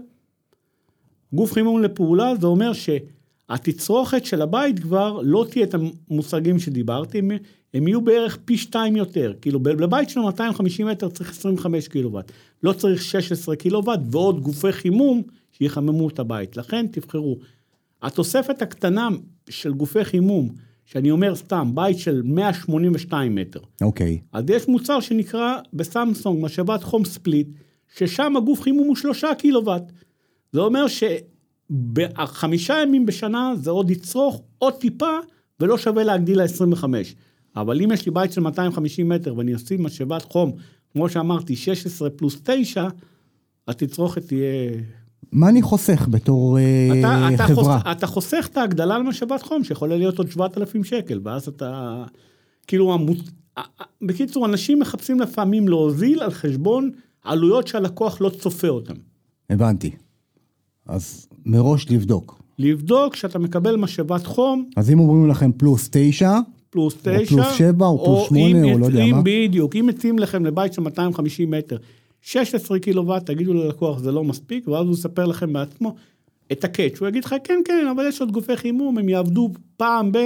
גוף חימום לפעולה זה אומר שהתצרוכת של הבית כבר לא תהיה את המושגים שדיברתי, הם, הם יהיו בערך פי שתיים יותר. כאילו לבית של 250 מטר צריך 25 קילוואט, לא צריך 16 קילוואט ועוד גופי חימום שיחממו את הבית. לכן תבחרו. התוספת הקטנה של גופי חימום, שאני אומר סתם, בית של 182 מטר, אוקיי. אז יש מוצר שנקרא בסמסונג משאבת חום ספליט, ששם הגוף חימום הוא שלושה קילוואט. זה אומר שבחמישה ימים בשנה זה עוד יצרוך עוד טיפה, ולא שווה להגדיל ל-25. אבל אם יש לי בית של 250 מטר ואני אשים משאבת חום, כמו שאמרתי, 16 פלוס 9, התצרוכת תהיה מה אני חוסך בתור אה, אתה, אתה, חברה? חוס, אתה חוסך את ההגדלה למשאבת חום, שיכולה להיות עוד 7,000 שקל, ואז אתה... כאילו, המוס... בקיצור, אנשים מחפשים לפעמים להוזיל על חשבון עלויות שהלקוח לא צופה אותן. הבנתי. אז מראש לבדוק. לבדוק שאתה מקבל משאבת חום, אז אם אומרים לכם פלוס תשע, פלוס או תשע, פלוס שבע, או פלוס אם שמונה, או לא יודע מה. בדיוק, אם מציעים לכם לבית של 250 מטר, 16 קילוואט, תגידו ללקוח זה לא מספיק, ואז הוא יספר לכם בעצמו את הקאץ', הוא יגיד לך כן כן, אבל יש עוד גופי חימום, הם יעבדו פעם ב...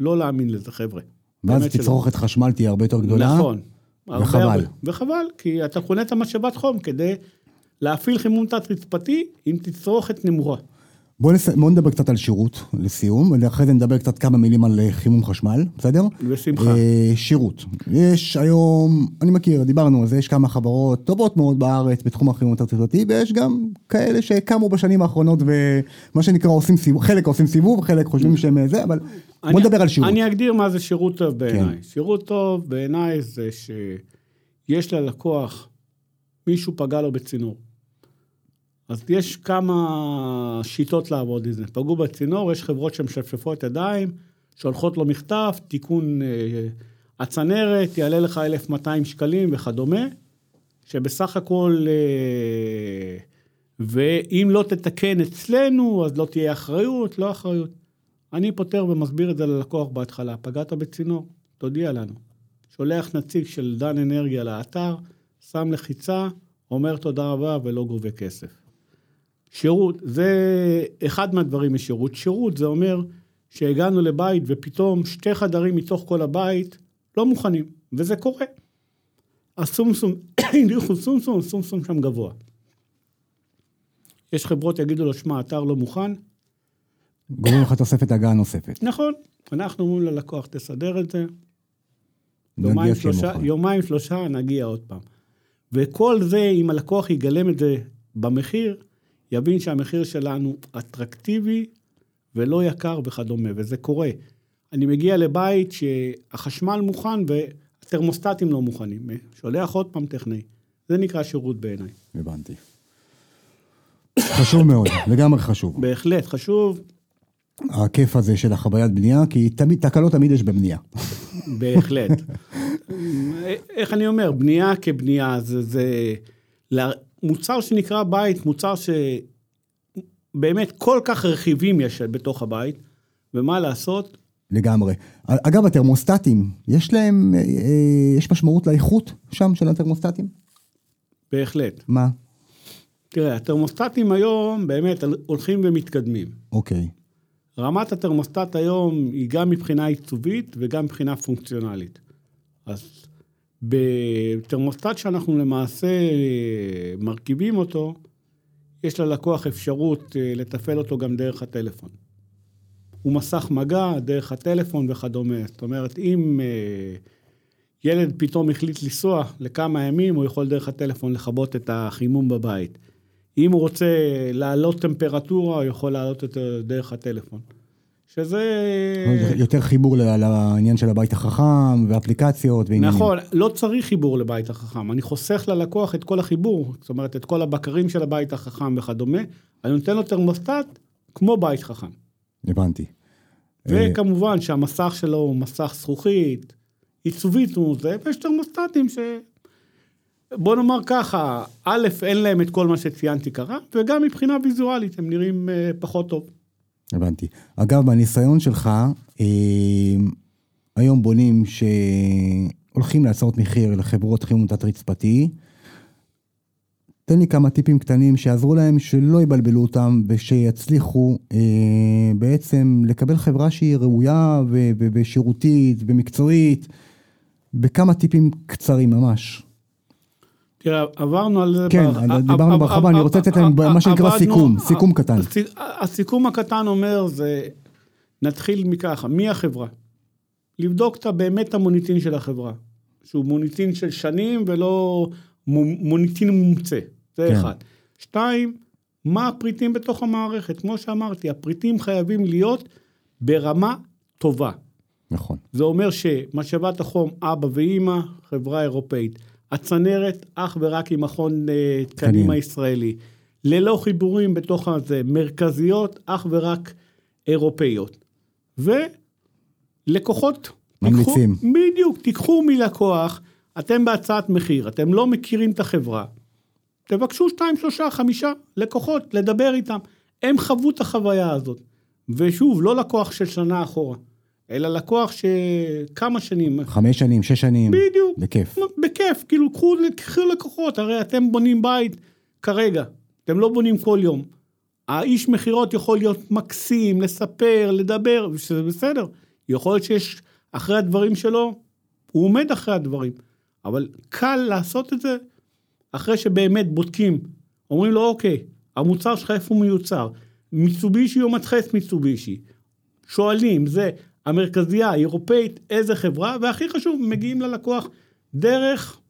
לא להאמין לזה חבר'ה. ואז. תצרוכת חשמל תהיה הרבה יותר גדולה. נכון. וחבל. הרבה. וחבל, כי אתה קונה את המשאבת חום כדי להפעיל חימום תת-רצפתי עם תצרוכת נמוכה. בואו נס... בוא נדבר קצת על שירות לסיום, ואחרי זה נדבר קצת כמה מילים על אה, חימום חשמל, בסדר? בשמחה. אה, שירות. יש היום, אני מכיר, דיברנו על זה, יש כמה חברות טובות מאוד בארץ בתחום החימום התרצפתי, ויש גם כאלה שקמו בשנים האחרונות ומה שנקרא עושים סיבוב, חלק עושים סיבוב, חלק חושבים שהם אה, זה, אבל בואו נדבר על שירות. אני אגדיר מה זה שירות טוב בעיניי. כן. שירות טוב בעיניי זה שיש ללקוח, מישהו פגע לו בצינור. אז יש כמה שיטות לעבוד עם זה. פגעו בצינור, יש חברות שמשפשפות ידיים, שולחות לו מכתב, תיקון אה, הצנרת, יעלה לך 1,200 שקלים וכדומה, שבסך הכל, אה, ואם לא תתקן אצלנו, אז לא תהיה אחריות, לא אחריות. אני פותר ומסביר את זה ללקוח בהתחלה. פגעת בצינור, תודיע לנו. שולח נציג של דן אנרגיה לאתר, שם לחיצה, אומר תודה רבה ולא גובה כסף. שירות, זה אחד מהדברים משירות. שירות זה אומר שהגענו לבית ופתאום שתי חדרים מתוך כל הבית לא מוכנים, וזה קורה. הסומסום, הניחו סומסום, הסומסום שם גבוה. יש חברות יגידו לו, שמע, האתר לא מוכן, גורמים לך תוספת הגעה נוספת. נכון, אנחנו אומרים ללקוח, תסדר את זה, יומיים שלושה. יומיים שלושה נגיע עוד פעם. וכל זה, אם הלקוח יגלם את זה במחיר, יבין שהמחיר שלנו אטרקטיבי ולא יקר וכדומה, וזה קורה. אני מגיע לבית שהחשמל מוכן והתרמוסטטים לא מוכנים, שולח עוד פעם טכנאי. זה נקרא שירות בעיניי. הבנתי. חשוב מאוד, לגמרי חשוב. בהחלט, חשוב, הכיף הזה של החוויית בנייה, כי תמיד, תקלות תמיד יש בבנייה. בהחלט. איך אני אומר, בנייה כבנייה, זה, זה מוצר שנקרא בית, מוצר שבאמת כל כך רכיבים יש בתוך הבית, ומה לעשות, לגמרי. אגב, התרמוסטטים, יש להם, אה, יש משמעות לאיכות שם של התרמוסטטים? בהחלט. מה? תראה, התרמוסטטים היום באמת הולכים ומתקדמים. אוקיי. רמת התרמוסטט היום היא גם מבחינה עיצובית וגם מבחינה פונקציונלית. אז בתרמוסטט שאנחנו למעשה מרכיבים אותו, יש ללקוח אפשרות אה, לתפעל אותו גם דרך הטלפון. הוא מסך מגע, דרך הטלפון וכדומה. זאת אומרת, אם אה, ילד פתאום החליט לנסוע לכמה ימים, הוא יכול דרך הטלפון לכבות את החימום בבית. אם הוא רוצה להעלות טמפרטורה, הוא יכול להעלות את זה דרך הטלפון. שזה... יותר חיבור לעניין של הבית החכם, ואפליקציות, ועניינים. נכון, לא צריך חיבור לבית החכם. אני חוסך ללקוח את כל החיבור, זאת אומרת, את כל הבקרים של הבית החכם וכדומה. אני נותן לו תרמוסטט כמו בית חכם. הבנתי. וכמובן שהמסך שלו הוא מסך זכוכית, עיצובית הוא זה, ויש תרמוסטטים ש... בוא נאמר ככה, א', אין להם את כל מה שציינתי קרה, וגם מבחינה ויזואלית הם נראים אה, פחות טוב. הבנתי. אגב, בניסיון שלך, אה, היום בונים שהולכים להצעות מחיר לחברות חימום תת-רצפתי. תן לי כמה טיפים קטנים שיעזרו להם, שלא יבלבלו אותם ושיצליחו אה, בעצם לקבל חברה שהיא ראויה ושירותית ומקצועית, בכמה טיפים קצרים ממש. תראה, עברנו על זה... כן, בר- דיברנו בהרחבה, ע- אני רוצה לתת להם מה שנקרא סיכום, סיכום קטן. הסיכ- הסיכום הקטן אומר זה, נתחיל מככה, מי החברה? לבדוק את באמת המוניטין של החברה, שהוא מוניטין של שנים ולא מו- מוניטין מומצא, זה כן. אחד. שתיים, מה הפריטים בתוך המערכת? כמו שאמרתי, הפריטים חייבים להיות ברמה טובה. נכון. זה אומר שמשאבת החום, אבא ואימא, חברה אירופאית. הצנרת, אך ורק עם מכון אה, תקנים. תקנים הישראלי. ללא חיבורים בתוך הזה, מרכזיות, אך ורק אירופאיות. ולקוחות, ממליצים. תיקחו, בדיוק, תיקחו מלקוח, אתם בהצעת מחיר, אתם לא מכירים את החברה, תבקשו שתיים, שלושה, חמישה לקוחות, לדבר איתם. הם חוו את החוויה הזאת. ושוב, לא לקוח של שנה אחורה, אלא לקוח שכמה שנים. חמש שנים, שש שנים. בדיוק. בכיף. בכיף, כאילו, קחו, קחו לקוחות, הרי אתם בונים בית כרגע, אתם לא בונים כל יום. האיש מכירות יכול להיות מקסים, לספר, לדבר, שזה בסדר. יכול להיות שיש, אחרי הדברים שלו, הוא עומד אחרי הדברים. אבל קל לעשות את זה אחרי שבאמת בודקים. אומרים לו, אוקיי, המוצר שלך איפה הוא מיוצר? מיצובישי או מדחס מיצובישי? שואלים, זה המרכזייה האירופאית, איזה חברה, והכי חשוב, מגיעים ללקוח דרך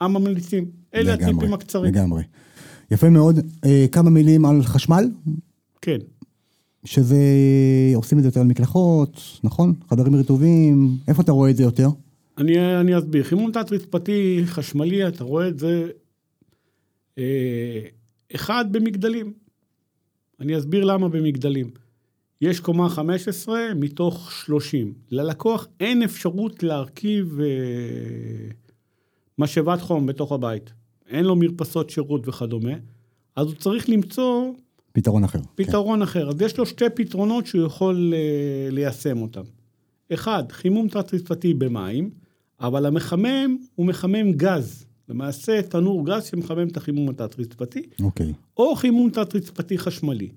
הממליצים. אלה לגמרי, הטיפים הקצרים. לגמרי. יפה מאוד. אה, כמה מילים על חשמל, כן. שזה, עושים את זה יותר על מקלחות, נכון? חדרים רטובים, איפה אתה רואה את זה יותר? אני, אני אסביר. חימום תת-רצפתי חשמלי, אתה רואה את זה, אה, אחד במגדלים. אני אסביר למה במגדלים. יש קומה 15 מתוך 30. ללקוח אין אפשרות להרכיב אה, משאבת חום בתוך הבית. אין לו מרפסות שירות וכדומה, אז הוא צריך למצוא פתרון אחר. פתרון אחר. אז יש לו שתי פתרונות שהוא יכול אה, ליישם אותם. אחד, חימום תת-רצפתי במים, אבל המחמם הוא מחמם גז. למעשה תנור גז שמחמם את החימום התת-רצפתי, כן, אוקיי. או חימום תת-רצפתי חשמלי.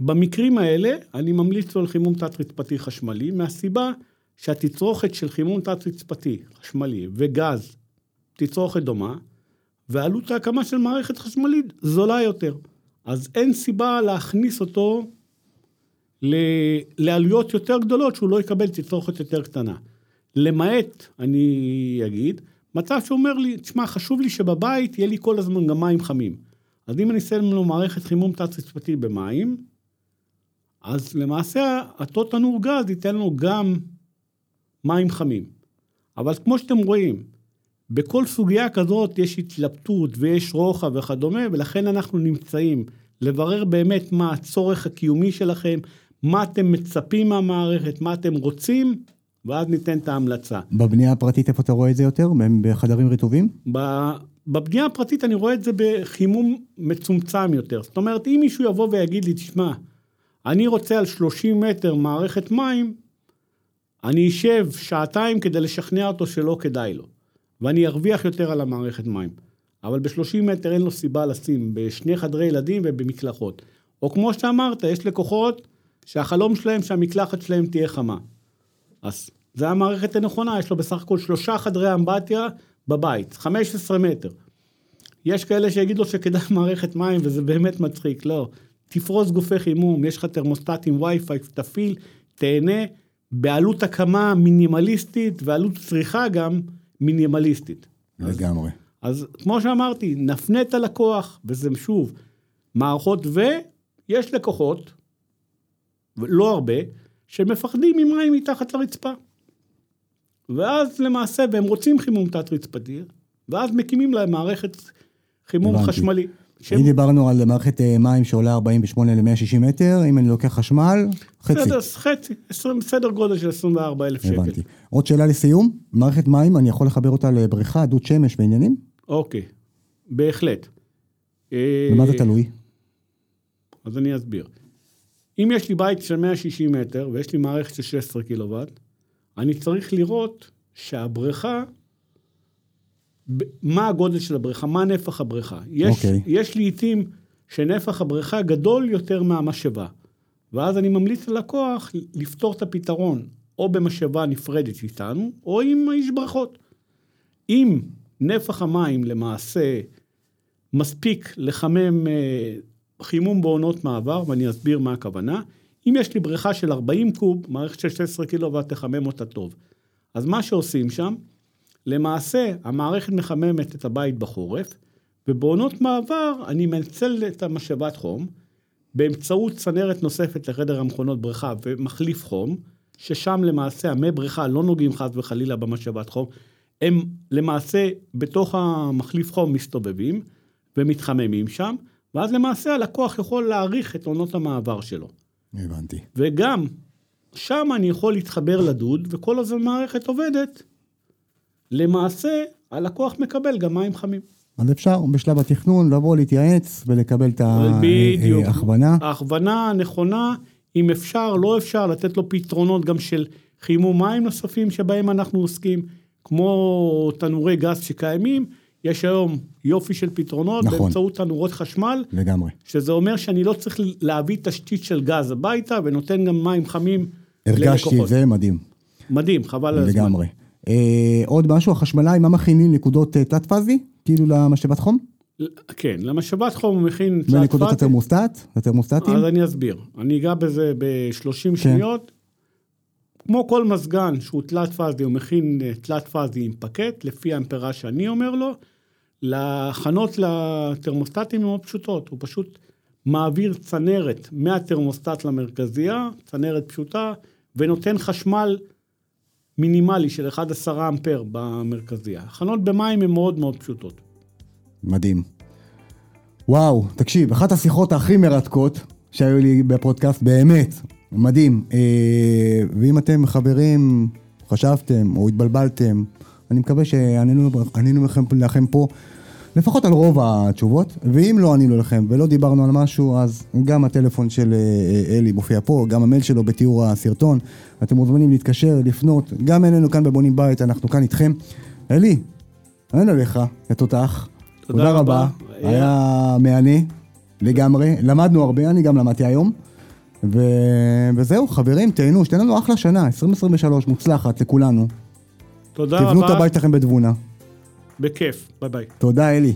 במקרים האלה, אני ממליץ לו על חימום תת-רצפתי חשמלי, מהסיבה שהתצרוכת של חימום תת-רצפתי חשמלי וגז, תצרוכת דומה, ועלות ההקמה של מערכת חשמלית זולה יותר. אז אין סיבה להכניס אותו ל- לעלויות יותר גדולות שהוא לא יקבל תצרוכת יותר קטנה. למעט, אני אגיד, מצב שאומר לי, תשמע, חשוב לי שבבית יהיה לי כל הזמן גם מים חמים. אז אם אני אשים לו מערכת חימום תת-רצפתי במים, אז למעשה אותו תנור גז ייתן לו גם מים חמים. אבל כמו שאתם רואים, בכל סוגיה כזאת יש התלבטות ויש רוחב וכדומה, ולכן אנחנו נמצאים לברר באמת מה הצורך הקיומי שלכם, מה אתם מצפים מהמערכת, מה אתם רוצים, ואז ניתן את ההמלצה. בבנייה הפרטית איפה אתה רואה את זה יותר? בחדרים רטובים? בבנייה הפרטית אני רואה את זה בחימום מצומצם יותר. זאת אומרת, אם מישהו יבוא ויגיד לי, תשמע, אני רוצה על 30 מטר מערכת מים, אני אשב שעתיים כדי לשכנע אותו שלא כדאי לו, ואני ארוויח יותר על המערכת מים. אבל ב-30 מטר אין לו סיבה לשים בשני חדרי ילדים ובמקלחות. או כמו שאמרת, יש לקוחות שהחלום שלהם שהמקלחת שלהם תהיה חמה. אז זה המערכת הנכונה, יש לו בסך הכל שלושה חדרי אמבטיה בבית, 15 מטר. יש כאלה שיגידו שכדאי מערכת מים, וזה באמת מצחיק, לא. תפרוס גופי חימום, יש לך תרמוסטט עם וי-פיי, תפעיל, תהנה, בעלות הקמה מינימליסטית, ועלות צריכה גם מינימליסטית. לגמרי. אז כמו שאמרתי, נפנה את הלקוח, וזה שוב, מערכות, ויש לקוחות, לא הרבה, שמפחדים ממים מתחת לרצפה. ואז למעשה, והם רוצים חימום תת-רצפתי, ואז מקימים להם מערכת חימום הבנתי. חשמלי. שהם- אם דיברנו על מערכת אה, מים שעולה 48 ל-160 מטר, אם אני לוקח חשמל, חצי. בסדר, חצי, 20, סדר גודל של 24 אלף שקל. הבנתי. עוד שאלה לסיום, מערכת מים, אני יכול לחבר אותה לבריכה, דוד שמש בעניינים? אוקיי, בהחלט. אה, במה זה תלוי? אז אני אסביר. אם יש לי בית של 160 מטר ויש לי מערכת של 16 קילוואט, אני צריך לראות שהבריכה, מה הגודל של הבריכה, מה נפח הבריכה. יש, אוקיי. יש לעיתים שנפח הבריכה גדול יותר מהמשאבה, ואז אני ממליץ ללקוח לפתור את הפתרון או במשאבה נפרדת איתנו, או עם האיש בריכות. אם נפח המים למעשה מספיק לחמם אה, חימום בעונות מעבר, ואני אסביר מה הכוונה. אם יש לי בריכה של 40 קוב, מערכת של 16 קילוואט תחמם אותה טוב. אז מה שעושים שם, למעשה המערכת מחממת את הבית בחורף, ובעונות מעבר אני מנצל את המשאבת חום באמצעות צנרת נוספת לחדר המכונות בריכה ומחליף חום, ששם למעשה המי בריכה לא נוגעים חס וחלילה במשאבת חום, הם למעשה בתוך המחליף חום מסתובבים ומתחממים שם, ואז למעשה הלקוח יכול להעריך את עונות המעבר שלו. הבנתי. וגם, שם אני יכול להתחבר לדוד, וכל הזמן מערכת עובדת. למעשה, הלקוח מקבל גם מים חמים. אז אפשר בשלב התכנון לבוא להתייעץ ולקבל את בדיוק. ההכוונה. ההכוונה הנכונה, אם אפשר, לא אפשר, לתת לו פתרונות גם של חימום מים נוספים שבהם אנחנו עוסקים, כמו תנורי גז שקיימים, יש היום יופי של פתרונות נכון. באמצעות תנורות חשמל, לגמרי. שזה אומר שאני לא צריך להביא תשתית של גז הביתה, ונותן גם מים חמים הרגשתי ללקוחות. את זה, מדהים. מדהים, חבל על הזמן. לגמרי. אה, עוד משהו, החשמלאי, מה מכינים נקודות אה, תלת-פאזי? כאילו למשאבת חום? כן, למשאבת חום הוא מכין תלת ונקודות פאזי. התרמוסטט? התרמוסטטים? אז אני אסביר. אני אגע בזה ב-30 כן. שניות. כמו כל מזגן שהוא תלת פאזי, הוא מכין אה, תלת פאזי עם פקט, לפי האמפרה שאני אומר לו. להכנות לתרמוסטטים הן מאוד פשוטות, הוא פשוט מעביר צנרת מהתרמוסטט למרכזייה, צנרת פשוטה, ונותן חשמל מינימלי של 1-10 אמפר במרכזייה. הכנות במים הן מאוד מאוד פשוטות. מדהים. וואו, תקשיב, אחת השיחות הכי מרתקות שהיו לי בפודקאסט, באמת, מדהים. אה, ואם אתם חברים, חשבתם או התבלבלתם, אני מקווה שענינו ענינו לכם, לכם פה לפחות על רוב התשובות, ואם לא ענינו לכם ולא דיברנו על משהו, אז גם הטלפון של אה, אלי מופיע פה, גם המייל שלו בתיאור הסרטון. אתם מוזמנים להתקשר, לפנות, גם אלינו כאן בבונים בית, אנחנו כאן איתכם. אלי, אין עליך, לתותח. תודה תודה רבה. רבה, היה מהנה לגמרי, למדנו הרבה, אני גם למדתי היום. ו... וזהו, חברים, תהנו, שתהיה לנו אחלה שנה, 2023 מוצלחת לכולנו. תודה תבנו את רבה, הבית שלכם בתבונה. בכיף, ביי ביי. תודה, אלי.